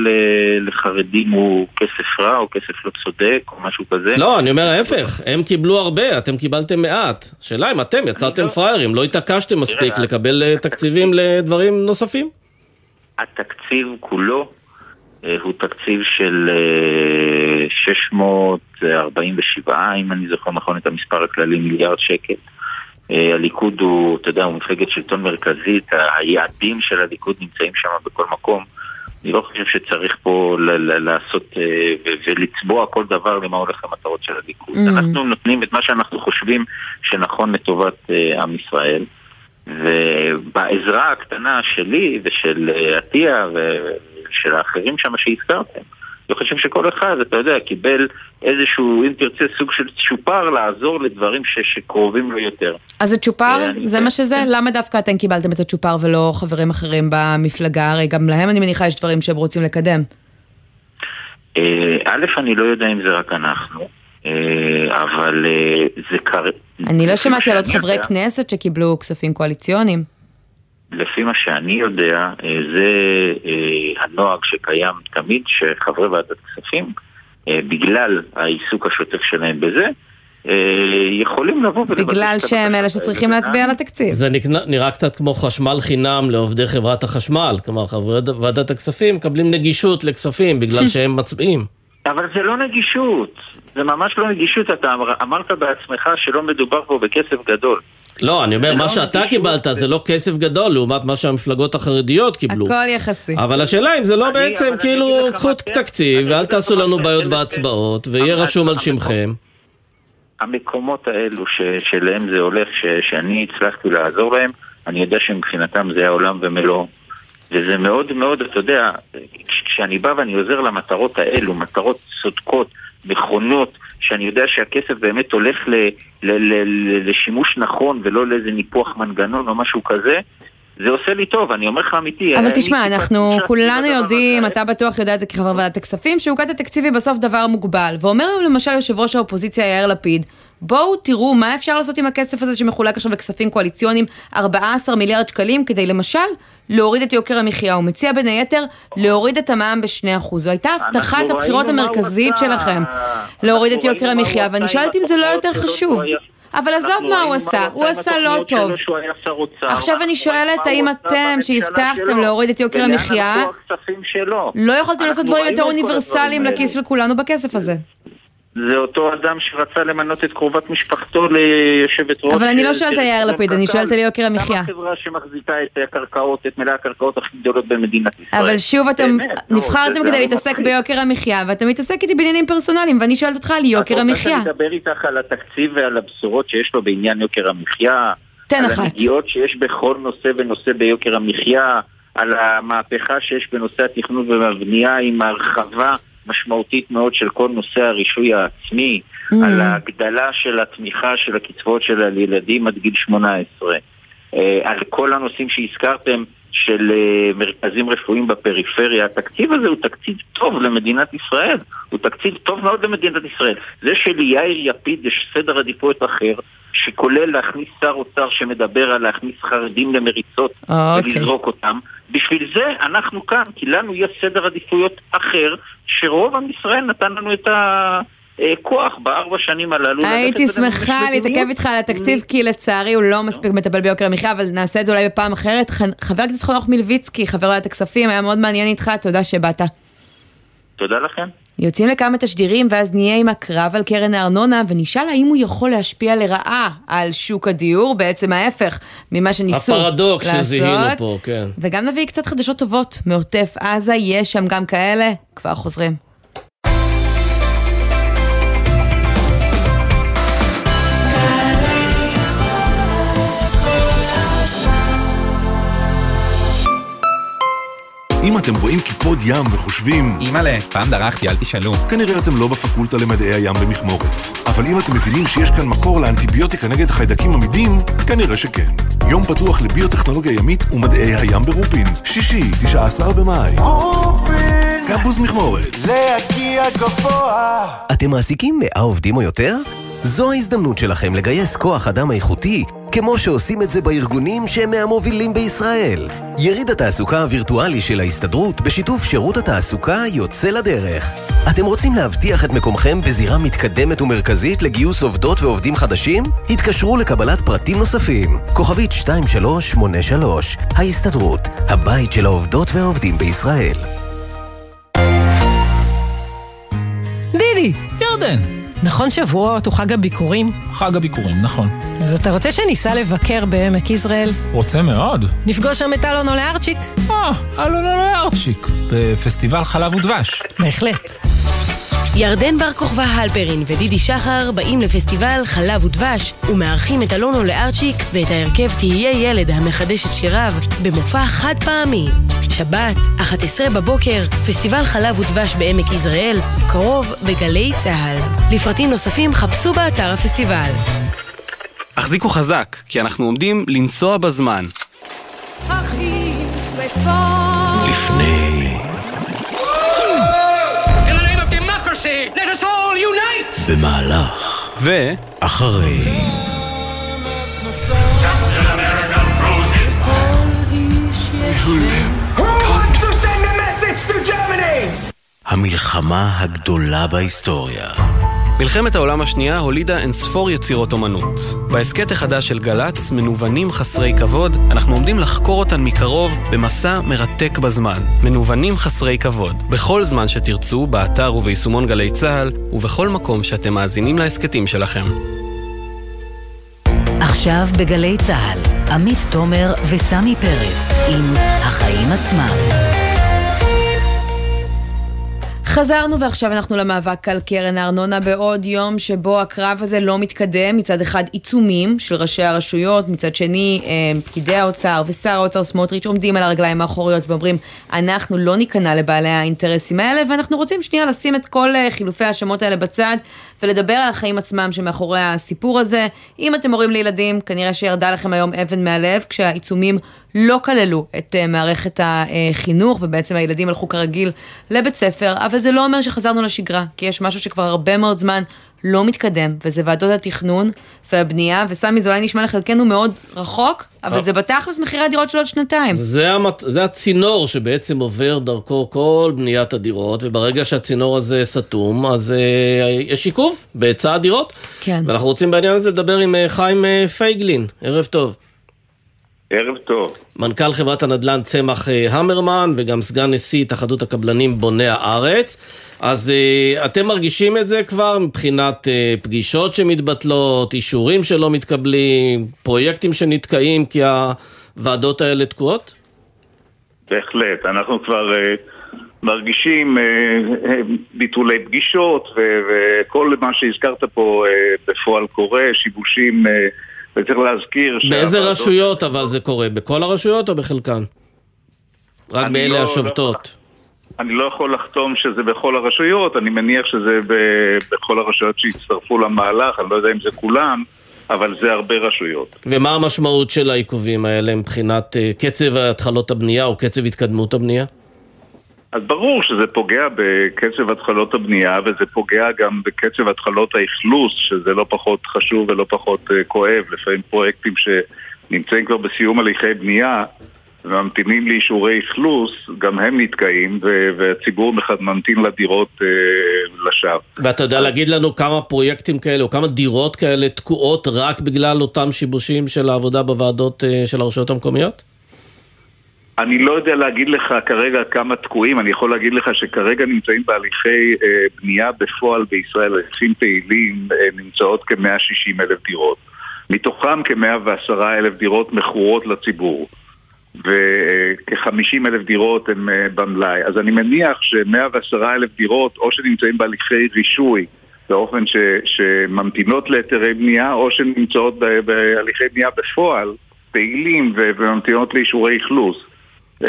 לחרדים הוא כסף רע או כסף לא צודק או משהו כזה. לא, אני אומר ההפך, הם קיבלו הרבה, אתם קיבלתם מעט. השאלה אם אתם יצאתם לא- פראיירים, לא התעקשתם מספיק לקבל אה, תקציבים לדברים נוספים? התקציב כולו אה, הוא תקציב של 647, אם אני זוכר נכון את המספר הכללי, מיליארד שקל. אה, הליכוד הוא, אתה יודע, הוא מפלגת שלטון מרכזית, היעדים של הליכוד נמצאים שם בכל מקום. אני לא חושב שצריך פה לעשות אה, ולצבוע כל דבר למה הולך למטרות של הליכוד. Mm-hmm. אנחנו נותנים את מה שאנחנו חושבים שנכון לטובת אה, עם ישראל. ובעזרה הקטנה שלי ושל עטיה ושל האחרים שם שהזכרתם, אני חושב שכל אחד, אתה יודע, קיבל איזשהו, אם תרצה, סוג של צ'ופר לעזור לדברים ש, שקרובים לו יותר. אז הצ'ופר, אה, זה מה שזה? כן. למה דווקא אתם קיבלתם את הצ'ופר ולא חברים אחרים במפלגה? הרי גם להם אני מניחה יש דברים שהם רוצים לקדם. אה, א', אני לא יודע אם זה רק אנחנו. אה, אבל זה קרה... אני לא שמעתי על עוד חברי כנסת שקיבלו כספים קואליציוניים. לפי מה שאני יודע, אה, זה אה, הנוהג שקיים תמיד, שחברי ועדת כספים, אה, בגלל העיסוק השוטף שלהם בזה, יכולים לבוא ולבקש... בגלל שהם אלה שצריכים להצביע על התקציב. זה נראה קצת כמו חשמל חינם לעובדי חברת החשמל. כלומר, חברי ועדת הכספים מקבלים נגישות לכספים בגלל שהם מצביעים. אבל זה לא נגישות, זה ממש לא נגישות, אתה אמרת בעצמך שלא מדובר פה בכסף גדול. לא, אני אומר, מה לא שאתה קיבלת זה לא כסף גדול לעומת מה שהמפלגות החרדיות קיבלו. הכל יחסי. אבל השאלה אם זה לא בעצם, כאילו, קחו תקציב ואל תעשו לנו בעיות בהצבעות, ויהיה רשום על שמכם. המקומות האלו שאליהם זה הולך, שאני הצלחתי לעזור להם, אני יודע שמבחינתם זה העולם ומלואו. וזה מאוד מאוד, אתה יודע, כשאני בא ואני עוזר למטרות האלו, מטרות צודקות, נכונות, שאני יודע שהכסף באמת הולך ל, ל, ל, ל, לשימוש נכון ולא לאיזה ניפוח מנגנון או משהו כזה, זה עושה לי טוב, אני אומר לך אמיתי. אבל תשמע, אנחנו כולנו יודעים, אתה בטוח יודע את זה כחבר ועדת הכספים, שעוגת התקציבי בסוף דבר מוגבל. ואומר למשל יושב ראש האופוזיציה יאיר לפיד, בואו תראו מה אפשר לעשות עם הכסף הזה שמחולק עכשיו לכספים קואליציוניים, 14 מיליארד שקלים, כדי למשל להוריד את יוקר המחיה. הוא מציע בין היתר להוריד את המע"מ ב-2%. זו הייתה הבטחת הבחירות המרכזית שלכם, להוריד את יוקר המחיה, ואני שואלת אם זה לא יותר חשוב. אבל עזוב מה הוא עשה, הוא עשה לא טוב. עכשיו אני שואלת, האם אתם, שהבטחתם להוריד את יוקר המחיה, לא יכולתם לעשות דברים יותר אוניברסליים לכיס של כולנו בכסף הזה? זה אותו אדם שרצה למנות את קרובת משפחתו ליושבת ראש... אבל אני לא שואלת על יאיר לפיד, אני שואלת על יוקר המחיה. גם החברה שמחזיקה את הקרקעות, את מלא הקרקעות הכי גדולות במדינת ישראל. אבל שוב, אתם נבחרתם כדי להתעסק ביוקר המחיה, ואתה מתעסק איתי בעניינים פרסונליים, ואני שואלת אותך על יוקר המחיה. את רוצה אדבר איתך על התקציב ועל הבשורות שיש לו בעניין יוקר המחיה? תן אחת. על הנגיעות שיש בכל נושא ונושא ביוקר המחיה, על המהפכה שיש בנושא התכנון והבנייה עם ההרחבה. משמעותית מאוד של כל נושא הרישוי העצמי, mm. על ההגדלה של התמיכה של הקצבאות של הילדים עד גיל 18, אה, על כל הנושאים שהזכרתם של אה, מרכזים רפואיים בפריפריה. התקציב הזה הוא תקציב טוב למדינת ישראל, הוא תקציב טוב מאוד למדינת ישראל. זה שליאיר יפיד יש סדר עדיפויות אחר, שכולל להכניס שר אוצר שמדבר על להכניס חרדים למריצות oh, ולזרוק okay. אותם. בשביל זה אנחנו כאן, כי לנו יש סדר עדיפויות אחר, שרוב עם ישראל נתן לנו את ה... כוח בארבע שנים הללו. הייתי שמחה להתעכב איתך על התקציב, כי לצערי הוא לא מספיק מטפל ביוקר המחיה, אבל נעשה את זה אולי בפעם אחרת. חבר הכנסת חנוך מלביצקי, חבר ועדת הכספים, היה מאוד מעניין איתך, תודה שבאת. תודה לכם. יוצאים לכמה תשדירים ואז נהיה עם הקרב על קרן הארנונה ונשאל האם הוא יכול להשפיע לרעה על שוק הדיור, בעצם ההפך ממה שניסו לעשות. הפרדוקס שזיהינו פה, כן. וגם נביא קצת חדשות טובות מעוטף עזה, יש שם גם כאלה, כבר חוזרים. אם אתם רואים קיפוד ים וחושבים... אימא'לה, פעם דרכתי, אל תשאלו. כנראה אתם לא בפקולטה למדעי הים במכמורת. אבל אם אתם מבינים שיש כאן מקור לאנטיביוטיקה נגד חיידקים עמידים, כנראה שכן. יום פתוח לביוטכנולוגיה ימית ומדעי הים ברופין. שישי, 19 במאי. רופין! קמפוס מכמורת. להגיע גבוה! אתם מעסיקים 100 עובדים או יותר? זו ההזדמנות שלכם לגייס כוח אדם איכותי, כמו שעושים את זה בארגונים שהם מהמובילים בישראל. יריד התעסוקה הווירטואלי של ההסתדרות בשיתוף שירות התעסוקה יוצא לדרך. אתם רוצים להבטיח את מקומכם בזירה מתקדמת ומרכזית לגיוס עובדות ועובדים חדשים? התקשרו לקבלת פרטים נוספים. כוכבית 2383, ההסתדרות, הבית של העובדות והעובדים בישראל. דידי! ירדן! נכון שבועות הוא חג הביקורים? חג הביקורים, נכון. אז אתה רוצה שניסע לבקר בעמק יזרעאל? רוצה מאוד. נפגוש שם את אלונו לארצ'יק? אה, אלונו לארצ'יק, בפסטיבל חלב ודבש. בהחלט. ירדן בר כוכבא הלפרין ודידי שחר באים לפסטיבל חלב ודבש ומארחים את אלונו לארצ'יק ואת ההרכב תהיה ילד המחדש את שיריו במופע חד פעמי. שבת, 11 בבוקר, פסטיבל חלב ודבש בעמק יזרעאל, קרוב בגלי צה"ל. לפרטים נוספים חפשו באתר הפסטיבל. החזיקו חזק, כי אנחנו עומדים לנסוע בזמן. לפני... במהלך... ו... אחרי... המלחמה הגדולה בהיסטוריה. מלחמת העולם השנייה הולידה אינספור יצירות אומנות. בהסכת החדש של גל"צ, מנוונים חסרי כבוד, אנחנו עומדים לחקור אותן מקרוב במסע מרתק בזמן. מנוונים חסרי כבוד. בכל זמן שתרצו, באתר וביישומון גלי צה"ל, ובכל מקום שאתם מאזינים להסכתים שלכם. עכשיו בגלי צה"ל, עמית תומר וסמי פרץ עם החיים עצמם. חזרנו ועכשיו אנחנו למאבק על קרן הארנונה בעוד יום שבו הקרב הזה לא מתקדם, מצד אחד עיצומים של ראשי הרשויות, מצד שני פקידי האוצר ושר האוצר סמוטריץ' עומדים על הרגליים האחוריות ואומרים אנחנו לא ניכנע לבעלי האינטרסים האלה ואנחנו רוצים שנייה לשים את כל חילופי השמות האלה בצד ולדבר על החיים עצמם שמאחורי הסיפור הזה. אם אתם הורים לילדים כנראה שירדה לכם היום אבן מהלב כשהעיצומים לא כללו את uh, מערכת החינוך, ובעצם הילדים הלכו כרגיל לבית ספר, אבל זה לא אומר שחזרנו לשגרה, כי יש משהו שכבר הרבה מאוד זמן לא מתקדם, וזה ועדות התכנון והבנייה, וסמי זה אולי נשמע לחלקנו מאוד רחוק, אבל זה בתכלס מחירי הדירות של עוד שנתיים. זה, המת... זה הצינור שבעצם עובר דרכו כל בניית הדירות, וברגע שהצינור הזה סתום, אז uh, יש עיכוב בהיצע הדירות. כן. ואנחנו רוצים בעניין הזה לדבר עם uh, חיים uh, פייגלין, ערב טוב. ערב טוב. מנכ"ל חברת הנדל"ן צמח המרמן וגם סגן נשיא התאחדות הקבלנים בוני הארץ. אז uh, אתם מרגישים את זה כבר מבחינת uh, פגישות שמתבטלות, אישורים שלא מתקבלים, פרויקטים שנתקעים כי הוועדות האלה תקועות? בהחלט, אנחנו כבר מרגישים ביטולי פגישות וכל מה שהזכרת פה בפועל קורה, שיבושים... וצריך להזכיר באיזה רשויות אבל זה קורה? בכל הרשויות או בחלקן? רק באלה לא, השובתות. לא, אני לא יכול לחתום שזה בכל הרשויות, אני מניח שזה ב, בכל הרשויות שהצטרפו למהלך, אני לא יודע אם זה כולם, אבל זה הרבה רשויות. ומה המשמעות של העיכובים האלה מבחינת uh, קצב התחלות הבנייה או קצב התקדמות הבנייה? אז ברור שזה פוגע בקצב התחלות הבנייה וזה פוגע גם בקצב התחלות האכלוס, שזה לא פחות חשוב ולא פחות uh, כואב. לפעמים פרויקטים שנמצאים כבר בסיום הליכי בנייה וממתינים לאישורי אכלוס, גם הם נתקעים והציבור ממתין לדירות uh, לשווא. ואתה יודע להגיד לנו כמה פרויקטים כאלה או כמה דירות כאלה תקועות רק בגלל אותם שיבושים של העבודה בוועדות uh, של הרשויות המקומיות? אני לא יודע להגיד לך כרגע כמה תקועים, אני יכול להגיד לך שכרגע נמצאים בהליכי אה, בנייה בפועל בישראל, הליכים פעילים, אה, נמצאות כ-160 אלף דירות. מתוכם כ-110 אלף דירות מכורות לציבור, וכ-50 אלף דירות הן אה, במלאי. אז אני מניח ש-110 אלף דירות או שנמצאים בהליכי רישוי באופן ש- שממתינות להיתרי בנייה, או שנמצאות בהליכי בנייה בפועל, פעילים וממתינות לאישורי אכלוס.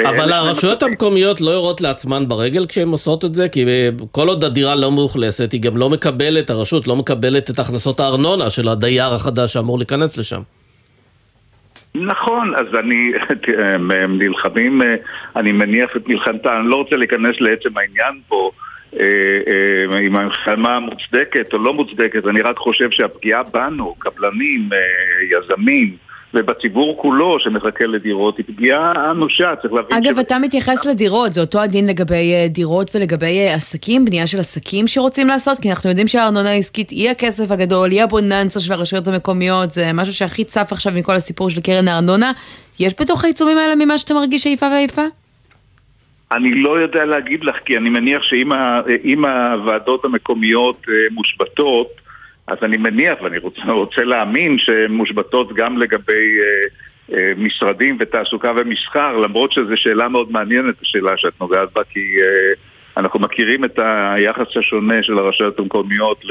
אבל הרשויות המקומיות לא יורות לעצמן ברגל כשהן עושות את זה, כי אה, כל עוד הדירה לא מאוכלסת, היא גם לא מקבלת, הרשות לא מקבלת את הכנסות הארנונה של הדייר החדש שאמור להיכנס לשם. נכון, אז אני, הם נלחמים, אה, אני מניח את מלחמתם, אני לא רוצה להיכנס לעצם העניין פה, אה, אם המלחמה מוצדקת או לא מוצדקת, אני רק חושב שהפגיעה בנו, קבלנים, יזמים, ובציבור כולו שמחכה לדירות היא פגיעה אנושה, צריך להבין אגב, אתה מתייחס לדירות, זה אותו הדין לגבי אה, דירות ולגבי אה, עסקים, בנייה של עסקים שרוצים לעשות? כי אנחנו יודעים שהארנונה העסקית היא הכסף הגדול, היא הבוננצה של הרשויות המקומיות, זה משהו שהכי צף עכשיו מכל הסיפור של קרן הארנונה. יש בתוך העיצומים האלה ממה שאתה מרגיש איפה ואיפה? אני לא יודע להגיד לך, כי אני מניח שאם הוועדות המקומיות אה, מושבתות, אז אני מניח, ואני רוצה, רוצה להאמין שהן מושבתות גם לגבי אה, אה, משרדים ותעסוקה ומסחר, למרות שזו שאלה מאוד מעניינת, השאלה שאת נוגעת בה, כי אה, אנחנו מכירים את היחס השונה של הרשויות המקומיות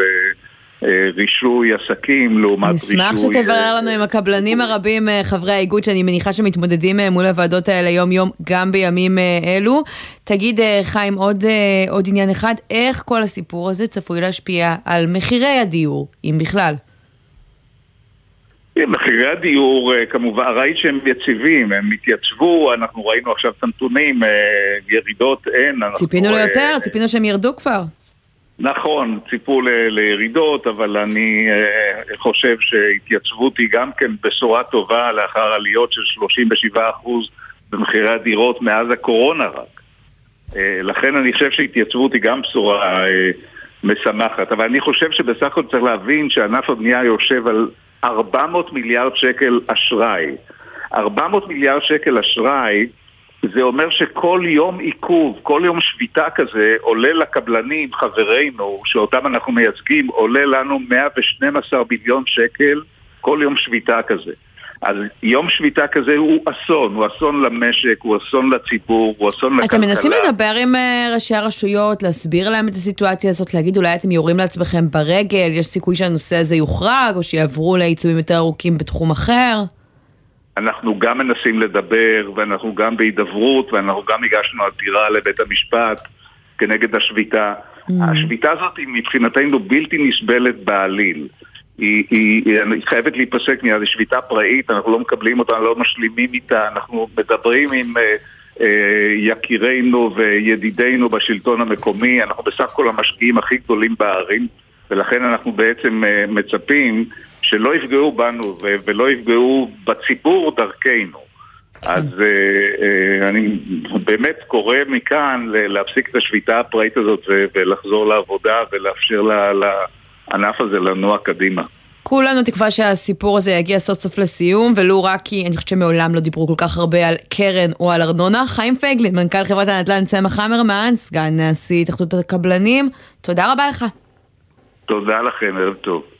לרישוי עסקים לעומת רישוי... נשמח שתברר לנו עם הקבלנים הרבים, אה, חברי האיגוד, שאני מניחה שמתמודדים אה, מול הוועדות האלה יום-יום, גם בימים אה, אלו. תגיד, אה, חיים, עוד, אה, עוד עניין אחד, איך כל הסיפור הזה צפוי להשפיע על מחירי הדיור, אם בכלל? מחירי הדיור, אה, כמובן, ראית שהם יציבים, הם התייצבו, אנחנו ראינו עכשיו את הנתונים, אה, ירידות אין. ציפינו אה, ליותר, ציפינו שהם ירדו כבר. נכון, ציפו ל- לירידות, אבל אני אה, חושב שהתייצבות היא גם כן בשורה טובה לאחר עליות של 37% במחירי הדירות מאז הקורונה רק. אה, לכן אני חושב שהתייצבות היא גם בשורה אה, משמחת, אבל אני חושב שבסך הכל צריך להבין שענף הבנייה יושב על 400 מיליארד שקל אשראי. 400 מיליארד שקל אשראי זה אומר שכל יום עיכוב, כל יום שביתה כזה, עולה לקבלנים, חברינו, שאותם אנחנו מייצגים, עולה לנו 112 מיליון שקל כל יום שביתה כזה. אז יום שביתה כזה הוא אסון, הוא אסון למשק, הוא אסון לציבור, הוא אסון לכלכלה. אתם מנסים לדבר עם אה, ראשי הרשויות, להסביר להם את הסיטואציה הזאת, להגיד אולי אתם יורים לעצמכם ברגל, יש סיכוי שהנושא הזה יוחרג, או שיעברו לעיצומים יותר ארוכים בתחום אחר? אנחנו גם מנסים לדבר, ואנחנו גם בהידברות, ואנחנו גם הגשנו עתירה לבית המשפט כנגד השביתה. Mm. השביתה הזאת היא מבחינתנו בלתי נסבלת בעליל. היא, היא, היא חייבת להיפסק מיד, היא שביתה פראית, אנחנו לא מקבלים אותה, לא משלימים איתה, אנחנו מדברים עם אה, אה, יקירינו וידידינו בשלטון המקומי, אנחנו בסך הכל המשקיעים הכי גדולים בערים, ולכן אנחנו בעצם אה, מצפים שלא יפגעו בנו ולא יפגעו בציבור דרכנו. אז אה, אה, אני באמת קורא מכאן להפסיק את השביתה הפראית הזאת ולחזור לעבודה ולאפשר לענף הזה לנוע קדימה. כולנו תקווה שהסיפור הזה יגיע סוף סוף לסיום, ולו רק כי אני חושבת שמעולם לא דיברו כל כך הרבה על קרן או על ארנונה. חיים פייגלין, מנכ"ל חברת הנדל"ן צמח המרמן, סגן נשיא התאחדות הקבלנים, תודה רבה לך. תודה לכם, ערב טוב.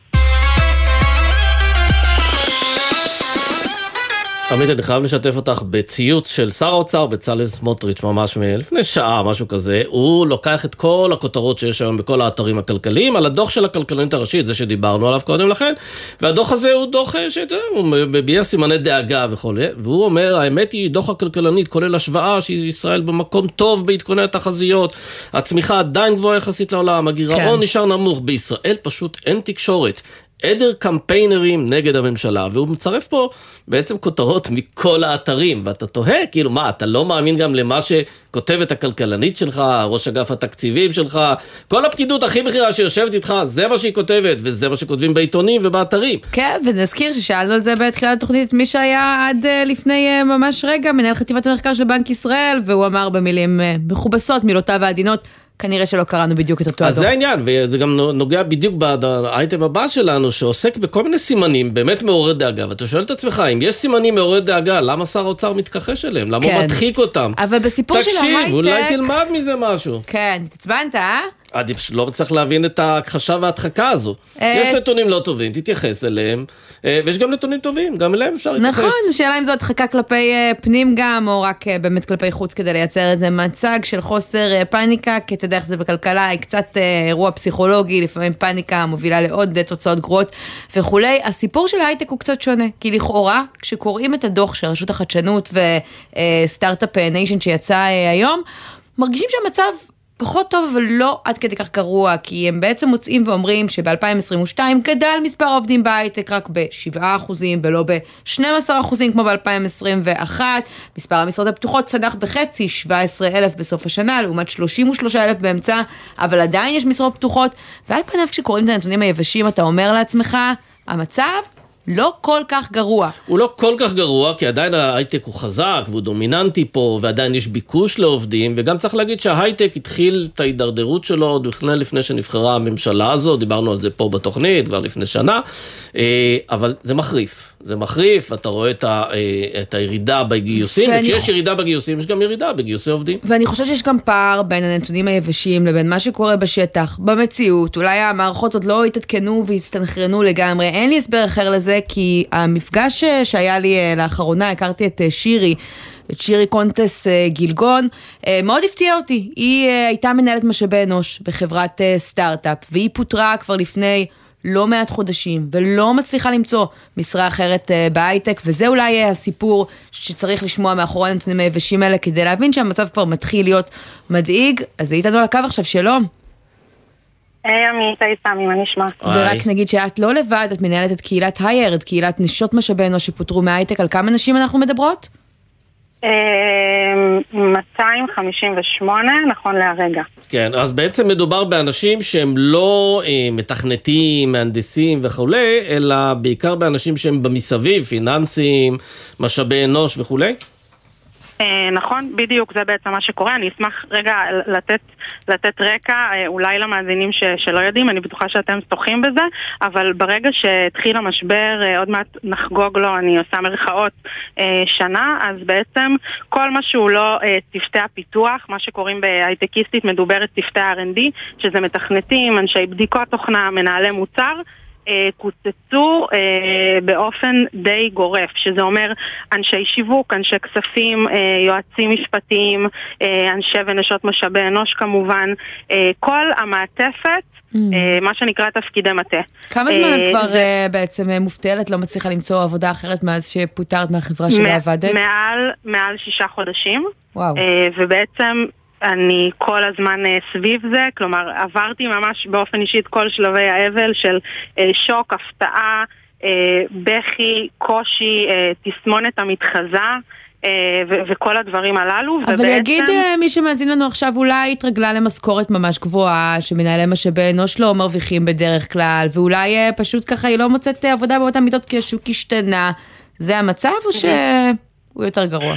עמית, אני חייב לשתף אותך בציוץ של שר האוצר בצלאל סמוטריץ', ממש מלפני שעה, משהו כזה. הוא לוקח את כל הכותרות שיש היום בכל האתרים הכלכליים על הדוח של הכלכלנית הראשית, זה שדיברנו עליו קודם לכן, והדוח הזה הוא דוח אה, שאתה יודע, הוא מביע סימני דאגה וכולי, והוא אומר, האמת היא, דוח הכלכלנית כולל השוואה שישראל במקום טוב בעדכוני התחזיות, הצמיחה עדיין גבוהה יחסית לעולם, הגירעון כן. נשאר נמוך, בישראל פשוט אין תקשורת. עדר קמפיינרים נגד הממשלה, והוא מצרף פה בעצם כותרות מכל האתרים, ואתה תוהה, כאילו, מה, אתה לא מאמין גם למה שכותבת הכלכלנית שלך, ראש אגף התקציבים שלך, כל הפקידות הכי בכירה שיושבת איתך, זה מה שהיא כותבת, וזה מה שכותבים בעיתונים ובאתרים. כן, ונזכיר ששאלנו על זה בתחילת התוכנית מי שהיה עד אה, לפני אה, ממש רגע, מנהל חטיבת המחקר של בנק ישראל, והוא אמר במילים אה, מכובסות, מילותיו העדינות, כנראה שלא קראנו בדיוק את אותו אז הדוח. זה העניין, וזה גם נוגע בדיוק באייטם הבא שלנו, שעוסק בכל מיני סימנים באמת מעוררי דאגה, ואתה שואל את עצמך, אם יש סימנים מעוררי דאגה, למה שר האוצר מתכחש אליהם? למה הוא כן. מדחיק אותם? אבל בסיפור של תקשיב, ההייטק... אולי תלמד מזה משהו. כן, התעצבנת, אה? פשוט לא מצליח להבין את ההכחשה וההדחקה הזו. אה, יש נתונים לא טובים, תתייחס אליהם, אה, ויש גם נתונים טובים, גם אליהם אפשר להתייחס. נכון, השאלה אם זו הדחקה כלפי אה, פנים גם, או רק באמת כלפי חוץ כדי לייצר איזה מצג של חוסר פאניקה, כי אתה יודע איך זה בכלכלה, היא קצת אירוע פסיכולוגי, לפעמים פאניקה מובילה לעוד תוצאות גרועות וכולי. הסיפור של ההייטק הוא קצת שונה, כי לכאורה, כשקוראים את הדוח של רשות החדשנות ו Start-Up Nation שיצא היום, מרגישים שהמצב פחות טוב, אבל לא עד כדי כך גרוע, כי הם בעצם מוצאים ואומרים שב-2022 גדל מספר העובדים בהייטק רק ב-7% ולא ב-12% כמו ב-2021. מספר המשרות הפתוחות צנח בחצי, 17,000 בסוף השנה, לעומת 33,000 באמצע, אבל עדיין יש משרות פתוחות, ועל פניו כשקוראים את הנתונים היבשים אתה אומר לעצמך, המצב לא כל כך גרוע. הוא לא כל כך גרוע, כי עדיין ההייטק הוא חזק והוא דומיננטי פה, ועדיין יש ביקוש לעובדים, וגם צריך להגיד שההייטק התחיל את ההידרדרות שלו עוד לפני, לפני שנבחרה הממשלה הזו, דיברנו על זה פה בתוכנית כבר לפני שנה, אה, אבל זה מחריף. זה מחריף, אתה רואה את, ה, אה, את הירידה בגיוסים, ואני- וכשיש ירידה בגיוסים, יש גם ירידה בגיוסי עובדים. ואני חושבת שיש גם פער בין הנתונים היבשים לבין מה שקורה בשטח, במציאות. אולי המערכות עוד לא התעדכנו והסתנכרנו לגמרי. אין לי הסבר אחר לזה, כי המפגש אה, שהיה לי אה, לאחרונה, הכרתי את שירי. את שירי קונטס גילגון, מאוד הפתיע אותי. היא הייתה מנהלת משאבי אנוש בחברת סטארט-אפ, והיא פוטרה כבר לפני לא מעט חודשים, ולא מצליחה למצוא משרה אחרת אה, בהייטק, וזה אולי יהיה הסיפור שצריך לשמוע מאחורי הנתונים היבשים האלה, כדי להבין שהמצב כבר מתחיל להיות מדאיג. אז היא איתנו על הקו עכשיו, שלום. היי עמית, היי סמי, מה נשמע? ורק נגיד שאת לא לבד, את מנהלת את קהילת הייר, את קהילת נשות משאבי אנוש שפוטרו מההייטק, על כמה נשים אנחנו מדברות? אה, 258, נכון להרגע. כן, אז בעצם מדובר באנשים שהם לא אה, מתכנתים, מהנדסים וכולי, אלא בעיקר באנשים שהם במסביב, פיננסים, משאבי אנוש וכולי. אה, נכון, בדיוק, זה בעצם מה שקורה. אני אשמח רגע לתת, לתת רקע, אה, אולי למאזינים ש, שלא יודעים, אני בטוחה שאתם שוחים בזה, אבל ברגע שהתחיל המשבר, אה, עוד מעט נחגוג לו, אני עושה מרכאות, אה, שנה, אז בעצם כל מה שהוא לא אה, צוותי הפיתוח, מה שקוראים בהייטקיסטית מדוברת צוותי R&D, שזה מתכנתים, אנשי בדיקות תוכנה, מנהלי מוצר, קוצצו אה, באופן די גורף, שזה אומר אנשי שיווק, אנשי כספים, אה, יועצים משפטיים, אה, אנשי ונשות משאבי אנוש כמובן, אה, כל המעטפת, אה, מה שנקרא תפקידי מטה. כמה זמן אה, את כבר אה, בעצם אה, מובטלת, לא מצליחה למצוא עבודה אחרת מאז שפוטרת מהחברה שבה מ- עבדת? מעל, מעל שישה חודשים. וואו. אה, ובעצם אני כל הזמן אה, סביב זה, כלומר עברתי ממש באופן אישי את כל שלבי האבל של אה, שוק, הפתעה, אה, בכי, קושי, תסמונת המתחזה. ו- וכל הדברים הללו, אבל ובעצם... יגיד מי שמאזין לנו עכשיו, אולי התרגלה למשכורת ממש גבוהה, שמנהלי משאבי אנוש לא מרוויחים בדרך כלל, ואולי פשוט ככה היא לא מוצאת עבודה באותן מידות כי השוק השתנה. זה המצב או שהוא יותר גרוע?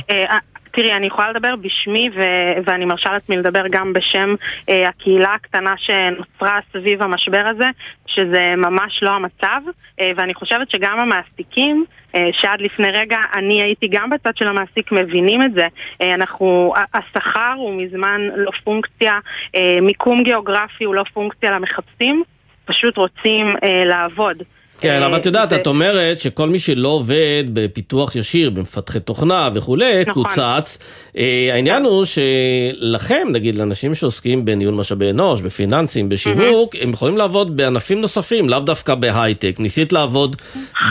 תראי, אני יכולה לדבר בשמי ו- ואני מרשה לעצמי לדבר גם בשם אה, הקהילה הקטנה שנוצרה סביב המשבר הזה, שזה ממש לא המצב, אה, ואני חושבת שגם המעסיקים, אה, שעד לפני רגע אני הייתי גם בצד של המעסיק, מבינים את זה. אה, אנחנו, השכר הוא מזמן לא פונקציה, אה, מיקום גיאוגרפי הוא לא פונקציה למחפשים, פשוט רוצים לעבוד. כן, אבל את יודעת, את אומרת שכל מי שלא עובד בפיתוח ישיר, במפתחי תוכנה וכולי, נכון. קוצץ. אה, העניין הוא שלכם, נגיד, לאנשים שעוסקים בניהול משאבי אנוש, בפיננסים, בשיווק, הם יכולים לעבוד בענפים נוספים, לאו דווקא בהייטק. ניסית לעבוד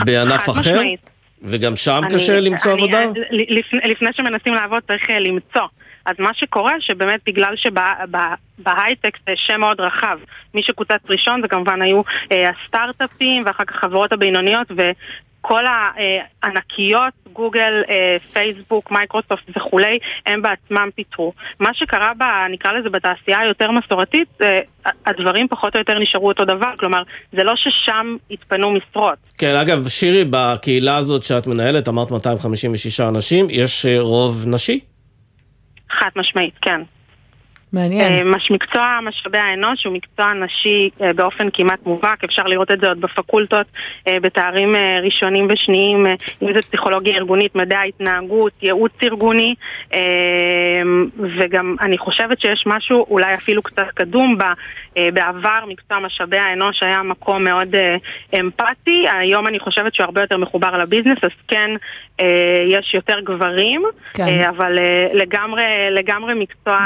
בענף אחר? וגם שם אני- קשה למצוא אני- עבודה? לפני שמנסים לעבוד צריך אה, למצוא. אז מה שקורה שבאמת בגלל שבהייטק זה שם מאוד רחב. מי שקוצץ ראשון זה כמובן היו אה, הסטארט-אפים ואחר כך החברות הבינוניות וכל הענקיות, גוגל, אה, פייסבוק, מייקרוסופט וכולי, הם בעצמם פיתרו. מה שקרה, ב, נקרא לזה בתעשייה היותר מסורתית, אה, הדברים פחות או יותר נשארו אותו דבר. כלומר, זה לא ששם התפנו משרות. כן, אגב, שירי, בקהילה הזאת שאת מנהלת, אמרת 256 אנשים, יש אה, רוב נשי? חד משמעית, כן. מעניין. אה, מש, מקצוע משאבי האנוש הוא מקצוע נשי אה, באופן כמעט מובהק, אפשר לראות את זה עוד בפקולטות, אה, בתארים ראשונים ושניים, אם זה פסיכולוגיה ארגונית, מדעי ההתנהגות, ייעוץ ארגוני, וגם אני חושבת שיש משהו אולי אפילו קצת קדום ב, בעבר, מקצוע משאבי האנוש היה מקום מאוד אמפתי, היום אני חושבת שהוא הרבה יותר מחובר לביזנס, אז כן, יש יותר גברים, כן. אבל לגמרי, לגמרי מקצוע,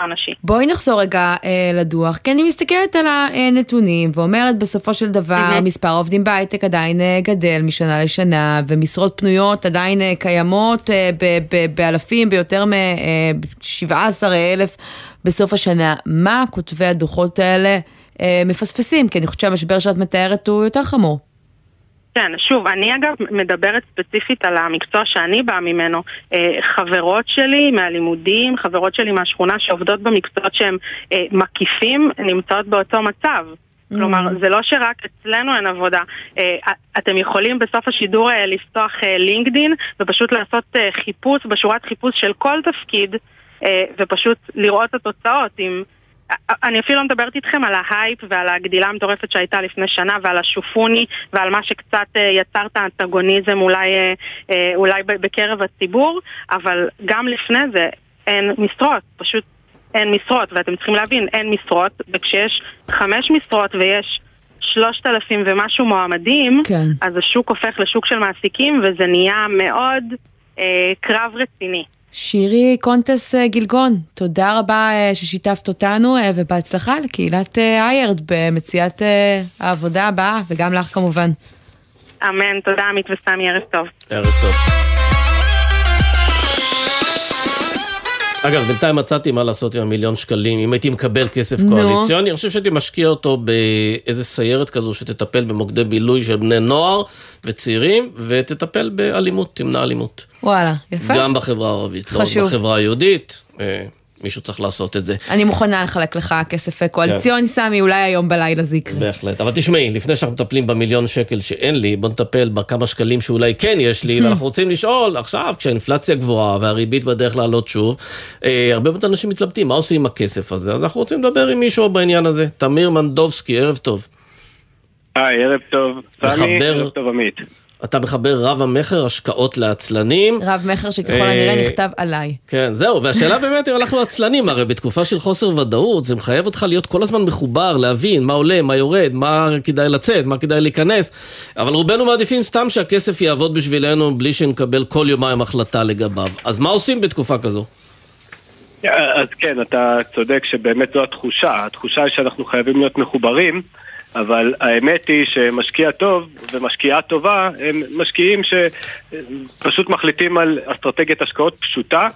אה, מקצוע נשי. בואי נחזור רגע אה, לדוח, כי אני מסתכלת על הנתונים ואומרת בסופו של דבר מספר העובדים בהייטק עדיין אה, גדל משנה לשנה ומשרות פנויות עדיין אה, קיימות אה, ב- ב- באלפים, ביותר מ-17 אלף בסוף השנה. מה כותבי הדוחות האלה אה, מפספסים? כי אני חושבת שהמשבר שאת מתארת הוא יותר חמור. כן, שוב, אני אגב מדברת ספציפית על המקצוע שאני באה ממנו. אה, חברות שלי מהלימודים, חברות שלי מהשכונה שעובדות במקצועות שהם אה, מקיפים, נמצאות באותו מצב. כלומר, זה לא שרק אצלנו אין עבודה. אה, אתם יכולים בסוף השידור לפתוח לינקדין ופשוט לעשות חיפוש בשורת חיפוש של כל תפקיד ופשוט לראות את התוצאות. אם... אני אפילו לא מדברת איתכם על ההייפ ועל הגדילה המטורפת שהייתה לפני שנה ועל השופוני ועל מה שקצת אה, יצר את האנטגוניזם אולי, אה, אה, אולי בקרב הציבור, אבל גם לפני זה אין משרות, פשוט אין משרות, ואתם צריכים להבין, אין משרות, וכשיש חמש משרות ויש שלושת אלפים ומשהו מועמדים, כן. אז השוק הופך לשוק של מעסיקים וזה נהיה מאוד אה, קרב רציני. שירי קונטס אה, גילגון, תודה רבה אה, ששיתפת אותנו אה, ובהצלחה לקהילת איירד במציאת העבודה הבאה וגם לך כמובן. אמן, תודה עמית וסמי, ערב טוב. ערב טוב. אגב, בינתיים מצאתי מה לעשות עם המיליון שקלים, אם הייתי מקבל כסף נו. קואליציוני, אני חושב שהייתי משקיע אותו באיזה סיירת כזו שתטפל במוקדי בילוי של בני נוער וצעירים, ותטפל באלימות, תמנע אלימות. וואלה, יפה. גם בחברה הערבית, לא רק חשוב. בחברה היהודית, אה, מישהו צריך לעשות את זה. אני מוכנה לחלק לך כסף קואליציוני, סמי, אולי היום בלילה זה יקרה. בהחלט. אבל תשמעי, לפני שאנחנו מטפלים במיליון שקל שאין לי, בוא נטפל בכמה שקלים שאולי כן יש לי, ואנחנו רוצים לשאול, עכשיו, כשהאינפלציה גבוהה והריבית בדרך לעלות שוב, אה, הרבה מאוד אנשים מתלבטים, מה עושים עם הכסף הזה? אז אנחנו רוצים לדבר עם מישהו בעניין הזה. תמיר מנדובסקי, ערב טוב. היי, ערב טוב. סמי, ערב טוב עמית. אתה מחבר רב המכר השקעות לעצלנים. רב מכר שככל אה, הנראה נכתב עליי. כן, זהו, והשאלה באמת אם אנחנו עצלנים, הרי בתקופה של חוסר ודאות, זה מחייב אותך להיות כל הזמן מחובר, להבין מה עולה, מה יורד, מה כדאי לצאת, מה כדאי להיכנס, אבל רובנו מעדיפים סתם שהכסף יעבוד בשבילנו בלי שנקבל כל יומיים החלטה לגביו. אז מה עושים בתקופה כזו? אז כן, אתה צודק שבאמת זו התחושה. התחושה היא שאנחנו חייבים להיות מחוברים, אבל האמת היא שמשקיע טוב ומשקיעה טובה הם משקיעים שפשוט מחליטים על אסטרטגיית השקעות פשוטה,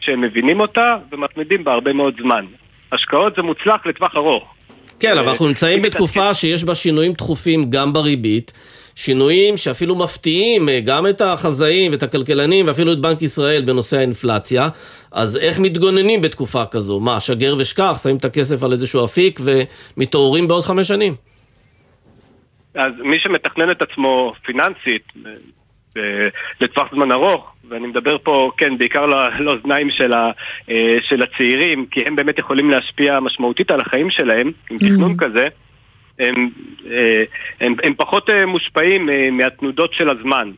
שהם מבינים אותה ומתמידים בה הרבה מאוד זמן. השקעות זה מוצלח לטווח ארוך. כן, אבל אנחנו נמצאים בתקופה שיש בה שינויים תכופים גם בריבית. שינויים שאפילו מפתיעים אה, גם את החזאים ואת הכלכלנים ואפילו את בנק ישראל בנושא האינפלציה. אז איך מתגוננים בתקופה כזו? מה, שגר ושכח, שמים את הכסף על איזשהו אפיק ומתעוררים בעוד חמש שנים? אז מי שמתכנן את עצמו פיננסית אה, לטווח זמן ארוך, ואני מדבר פה, כן, בעיקר לא- לאוזניים של, ה, אה, של הצעירים, כי הם באמת יכולים להשפיע משמעותית על החיים שלהם, עם תכנון כזה, הם, אה, הם, הם פחות מושפעים מהתנודות של הזמן.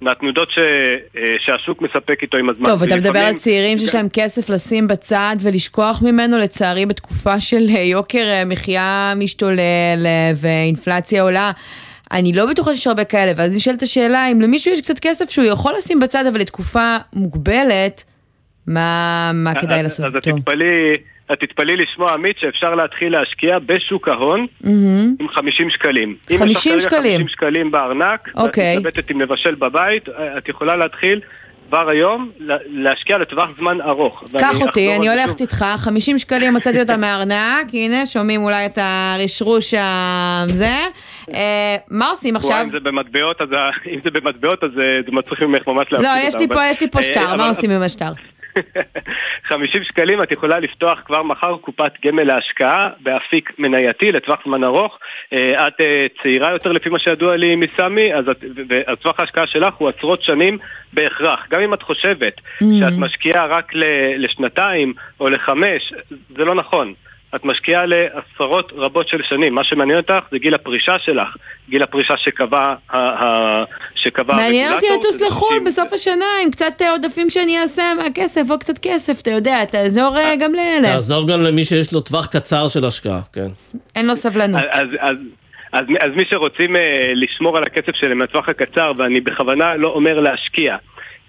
מהתנודות ש, אה, שהשוק מספק איתו עם הזמן. טוב, אתה מדבר על צעירים שיש להם כסף לשים בצד ולשכוח ממנו, לצערי בתקופה של אה, יוקר אה, מחיה משתולל ואינפלציה עולה. אני לא בטוחה שיש הרבה כאלה, ואז נשאלת השאלה אם למישהו יש קצת כסף שהוא יכול לשים בצד, אבל לתקופה מוגבלת, מה, מה כדאי אז- לעשות אז איתו? תתפלאי, את תתפלאי לשמוע, עמית, שאפשר להתחיל להשקיע בשוק ההון מהמם. עם 50 שקלים. אם 50 יש לך כרגע שקלים. 50 שקלים בארנק, אוקיי. את מתלבטת אם לבשל בבית, את יכולה להתחיל כבר היום לה- להשקיע לטווח זמן ארוך. קח אותי, אני הולכת איתך, 50 שקלים מצאתי אותם מהארנק, הנה, שומעים אולי את הרשרוש הזה. אה, מה עושים עכשיו? אם זה במטבעות, אז אם זה במטבעות, אז אה, מצריך ממך ממש לא, להפסיד יש אותם, לי פה, יש לי פה אה, שטר, מה עושים עם השטר? 50 שקלים את יכולה לפתוח כבר מחר קופת גמל להשקעה באפיק מנייתי לטווח זמן ארוך. אה, את אה, צעירה יותר לפי מה שידוע לי מסמי, אז טווח ההשקעה שלך הוא עשרות שנים בהכרח. גם אם את חושבת Mm. שאת משקיעה רק לשנתיים או לחמש, זה לא נכון. את משקיעה לעשרות רבות של שנים. מה שמעניין אותך זה גיל הפרישה שלך, גיל הפרישה שקבע ה- ה- שקבע מעניין אותי הרגולטור, לטוס לחו"ל 60. בסוף השנה עם קצת עודפים שאני אעשה מהכסף, או קצת כסף, אתה יודע, תעזור אה, גם לאלה. תעזור גם למי שיש לו טווח קצר של השקעה, כן. אין לו סבלנות. אז, אז, אז, מי- אז מי שרוצים אה, לשמור על הכסף שלהם לטווח הקצר, ואני בכוונה לא אומר להשקיע,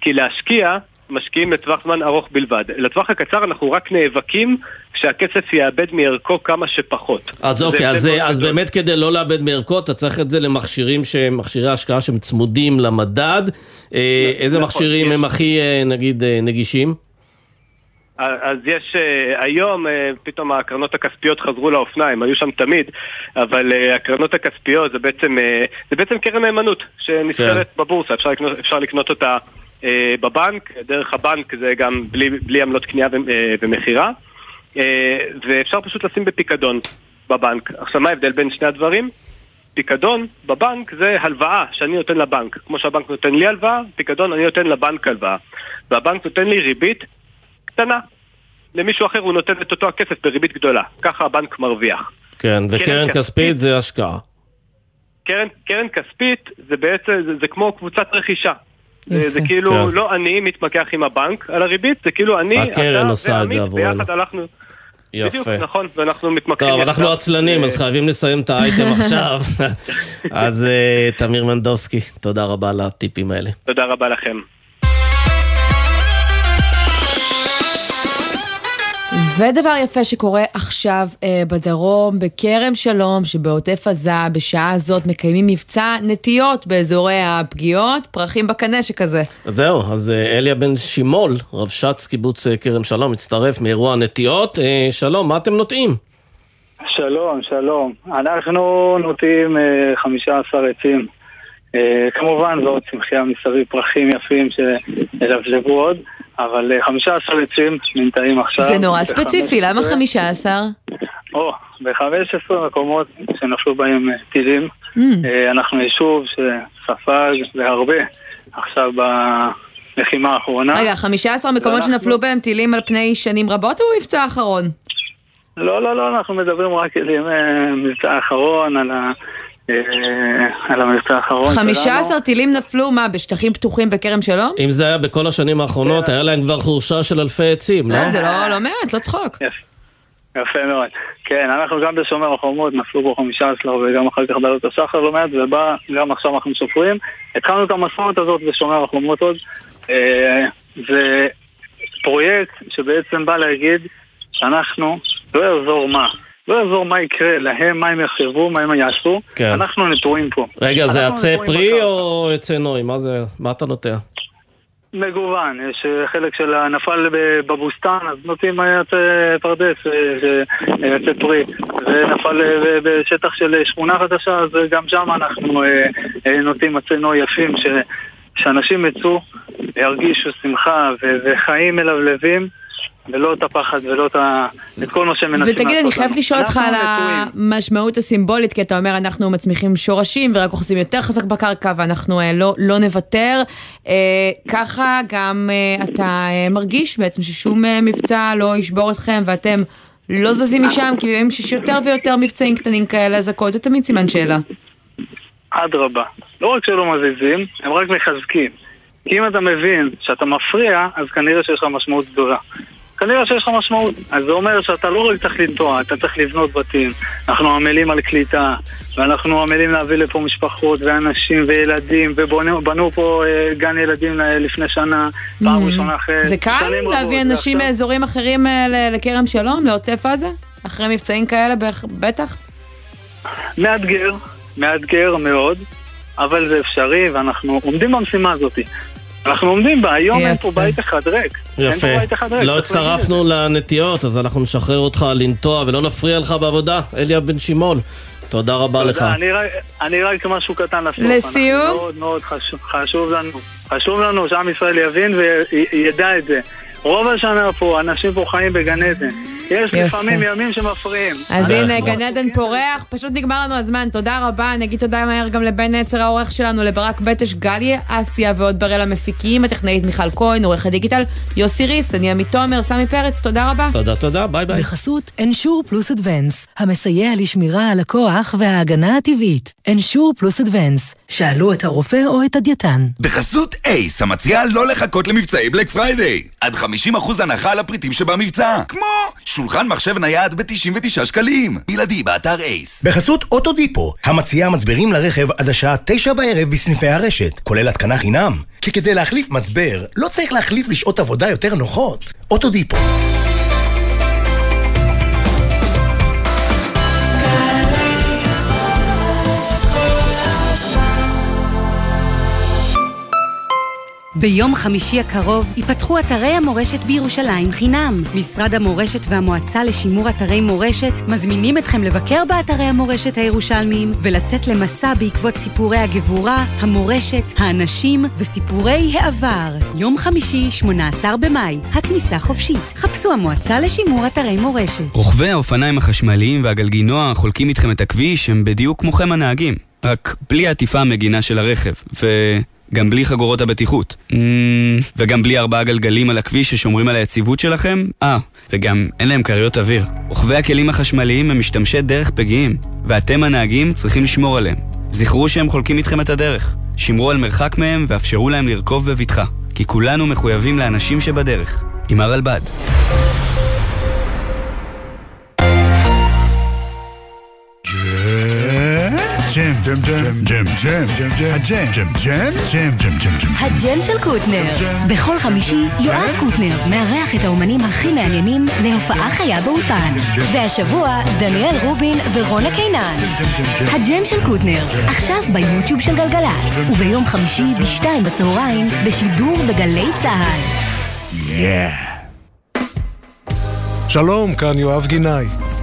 כי להשקיע משקיעים לטווח זמן ארוך בלבד. לטווח הקצר אנחנו רק נאבקים שהכסף יאבד מערכו כמה שפחות. אז זה אוקיי, הבדל אז, מאוד אז גדול. באמת כדי לא לאבד מערכות, אתה צריך את זה למכשירים שהם מכשירי השקעה שהם צמודים למדד. אה, איזה נכון, מכשירים כן. הם הכי, אה, נגיד, אה, נגישים? אז יש אה, היום, אה, פתאום הקרנות הכספיות חזרו לאופניים, היו שם תמיד, אבל אה, הקרנות הכספיות זה בעצם, אה, זה בעצם קרן נאמנות שנסחרת בבורסה, אפשר לקנות, אפשר לקנות אותה אה, בבנק, דרך הבנק זה גם בלי, בלי עמלות קנייה אה, ומכירה, אה, ואפשר פשוט לשים בפיקדון בבנק. עכשיו מה ההבדל בין שני הדברים? פיקדון בבנק זה הלוואה שאני נותן לבנק. כמו שהבנק נותן לי הלוואה, פיקדון אני נותן לבנק הלוואה. והבנק נותן לי ריבית קטנה. למישהו אחר הוא נותן את אותו הכסף בריבית גדולה. ככה הבנק מרוויח. כן, וקרן קרן כספית כספית. זה השקעה. קרן, קרן כספית זה בעצם, זה, זה כמו קבוצת רכישה. זה, זה יפה. כאילו כן. לא אני מתמקח עם הבנק על הריבית, זה כאילו אני, הקרן אתה עושה את זה ועמית עבורנו. ביחד הלכנו. בדיוק, יפה. נכון, ואנחנו מתמקחים טוב. אנחנו עצלנים, אה, אז חייבים לסיים את האייטם עכשיו. אז אה, תמיר מנדובסקי, תודה רבה על הטיפים האלה. תודה רבה לכם. ודבר יפה שקורה עכשיו אה, בדרום, בכרם שלום, שבעוטף עזה, בשעה הזאת מקיימים מבצע נטיות באזורי הפגיעות, פרחים בקנה שכזה. אז זהו, אז אה, אליה בן שימול, רבש"ץ קיבוץ אה, כרם שלום, מצטרף מאירוע הנטיעות. אה, שלום, מה אתם נוטעים? שלום, שלום. אנחנו נוטעים אה, 15 עצים. אה, כמובן, ועוד צמחייה מסביב, פרחים יפים שילבלבו עוד, אבל אה, 15 עצים ננטעים עכשיו. זה נורא ספציפי, למה 15? או, ב-15 מקומות שנפלו בהם אה, טילים. Mm. אה, אנחנו יישוב שספג והרבה עכשיו בלחימה האחרונה. רגע, 15 מקומות שנפלו בהם טילים על פני שנים רבות או מבצע האחרון? לא, לא, לא, אנחנו מדברים רק על ימי המבצע האחרון, על ה... אה, על המבצע האחרון שלנו. 15 טילים נפלו, מה, בשטחים פתוחים בכרם שלום? אם זה היה בכל השנים האחרונות, היה להם כבר חורשה של אלפי עצים, לא? לא, זה לא לא מעט, לא צחוק. יפה מאוד. כן, אנחנו גם בשומר החומות, נפלו בו 15 וגם אחר כך בעלות השחר לא מעט, ובא, גם עכשיו אנחנו סופרים. התחלנו את המסורת הזאת בשומר החומות עוד. אה, זה פרויקט שבעצם בא להגיד שאנחנו, לא יעזור מה, לא יעזור מה יקרה להם, מה הם יחשבו, מה הם יעשו, כן. אנחנו נטועים פה. רגע, זה עצי פרי או עצי נוי? מה זה, מה אתה נוטע? מגוון, יש אה, חלק של הנפל ב- בבוסתן, אז נוטים עצי פרדס, אה, אה, עצי פרי, ונפל אה, בשטח של שכונה חדשה, אז אה, גם שם אנחנו אה, אה, נוטים עצי נוי יפים, ש- שאנשים יצאו, ירגישו שמחה וחיים מלבלבים, ולא את הפחד ולא את ה- את כל מה שהם מנסים לעשות. ותגיד, אני חייבת. לשאול אותך על. המשמעות הסימבולית, כי אתה אומר, אנחנו מצמיחים שורשים ורק אוחזים יותר חזק בקרקע ואנחנו אה, לא, לא נוותר. אה, ככה גם אה, אתה אה, מרגיש בעצם ששום אה, מבצע לא ישבור אתכם ואתם לא זזים משם, כי בימים שיש יותר ויותר מבצעים קטנים כאלה, אז הכל זה תמיד סימן שאלה. אדרבה. לא רק שלא מזיזים, הם רק מחזקים. כי אם אתה מבין שאתה מפריע, אז כנראה שיש לך משמעות גדולה. כנראה שיש לך משמעות. אז זה אומר שאתה לא רק צריך לנטוע, אתה צריך לבנות בתים. אנחנו עמלים על קליטה, ואנחנו עמלים להביא לפה משפחות ואנשים וילדים, ובנו פה אה, גן ילדים אה, לפני שנה, פעם Mm. ראשונה אחרי... זה קל להביא אנשים מאזורים אחרים אה, לכרם שלום, לעוטף עזה? אחרי מבצעים כאלה בטח? מאתגר, מאתגר מאוד, אבל זה אפשרי, ואנחנו עומדים במשימה הזאת. אנחנו עומדים בה, היום אין פה בית אחד ריק. אין יפה. פה בית אחד ריק. לא. הצטרפנו לנטיות, אז אנחנו נשחרר אותך לנטוע ולא נפריע לך בעבודה. אליה בן שימול, תודה רבה לך. תודה, אני רק- אני רק משהו קטן לסוף. לסיום? מאוד מאוד חשוב, חשוב לנו, חשוב לנו שעם ישראל יבין וידע את זה. רוב השנה פה, אנשים פה חיים בגן עדן. יש יפה. לפעמים ימים שמפריעים. אז הנה, גן עדן פורח, פשוט נגמר לנו הזמן, תודה רבה. נגיד תודה מהר גם לבן נצר העורך שלנו, לברק בטש, גליה אסיה ועוד בראל המפיקים, הטכנאית מיכל כהן, עורך הדיגיטל, יוסי ריס, אני עמית תומר, סמי פרץ, תודה רבה. תודה, תודה, ביי ביי. בחסות Ensure Plus Advance, המסייע לשמירה על הכוח וההגנה הטבעית. Ensure Plus Advance, שאלו את הרופא או את הדיאטן. בחסות אייס, המציעה לא לחכות למבצעי Black Friday. עד 50% הנחה על הפריטים שבמבצע. כמו שולחן מחשב נייד ב-99 שקלים. בלעדי באתר אייס. בחסות אוטודיפו, המציעה מצברים לרכב עד השעה תשע בערב בסניפי הרשת, כולל התקנה חינם. כי כדי להחליף מצבר, לא צריך להחליף לשעות עבודה יותר נוחות. אוטודיפו. ביום חמישי הקרוב ייפתחו אתרי המורשת בירושלים חינם. משרד המורשת והמועצה לשימור אתרי מורשת מזמינים אתכם לבקר באתרי המורשת הירושלמיים ולצאת למסע בעקבות סיפורי הגבורה, המורשת, האנשים וסיפורי העבר. יום חמישי, 18 במאי, הכניסה חופשית. חפשו המועצה לשימור אתרי מורשת. רוכבי האופניים החשמליים והגלגינוע החולקים איתכם את הכביש הם בדיוק כמוכם הנהגים. רק בלי העטיפה המגינה של הרכב, וגם בלי חגורות הבטיחות. Mm, וגם בלי ארבעה גלגלים על הכביש ששומרים על היציבות שלכם? אה, וגם אין להם כריות אוויר. רוכבי הכלים החשמליים הם משתמשי דרך פגיעים, ואתם הנהגים צריכים לשמור עליהם. זכרו שהם חולקים איתכם את הדרך. שמרו על מרחק מהם ואפשרו להם לרכוב בבטחה. כי כולנו מחויבים לאנשים שבדרך. עם הרלב"ד. ג'ם, ג'ם, ג'ם, ג'ם, ג'ם, ג'ם, ג'ם, הג'ם, ג'ם, ג'ם, ג'ם, ג'ם, ג'ם, ג'ם. הג'ם של קוטנר. בכל חמישי יואב קוטנר מארח את האומנים הכי מעניינים להופעה חיה באולפן. והשבוע דניאל רובין ורונה קינן. הג'ם של קוטנר, עכשיו ביוטיוב של גלגלצ. וביום חמישי בשתיים בצהריים בשידור בגלי צה"ל. שלום, כאן יואב גינאי.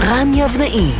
רן יבנאי.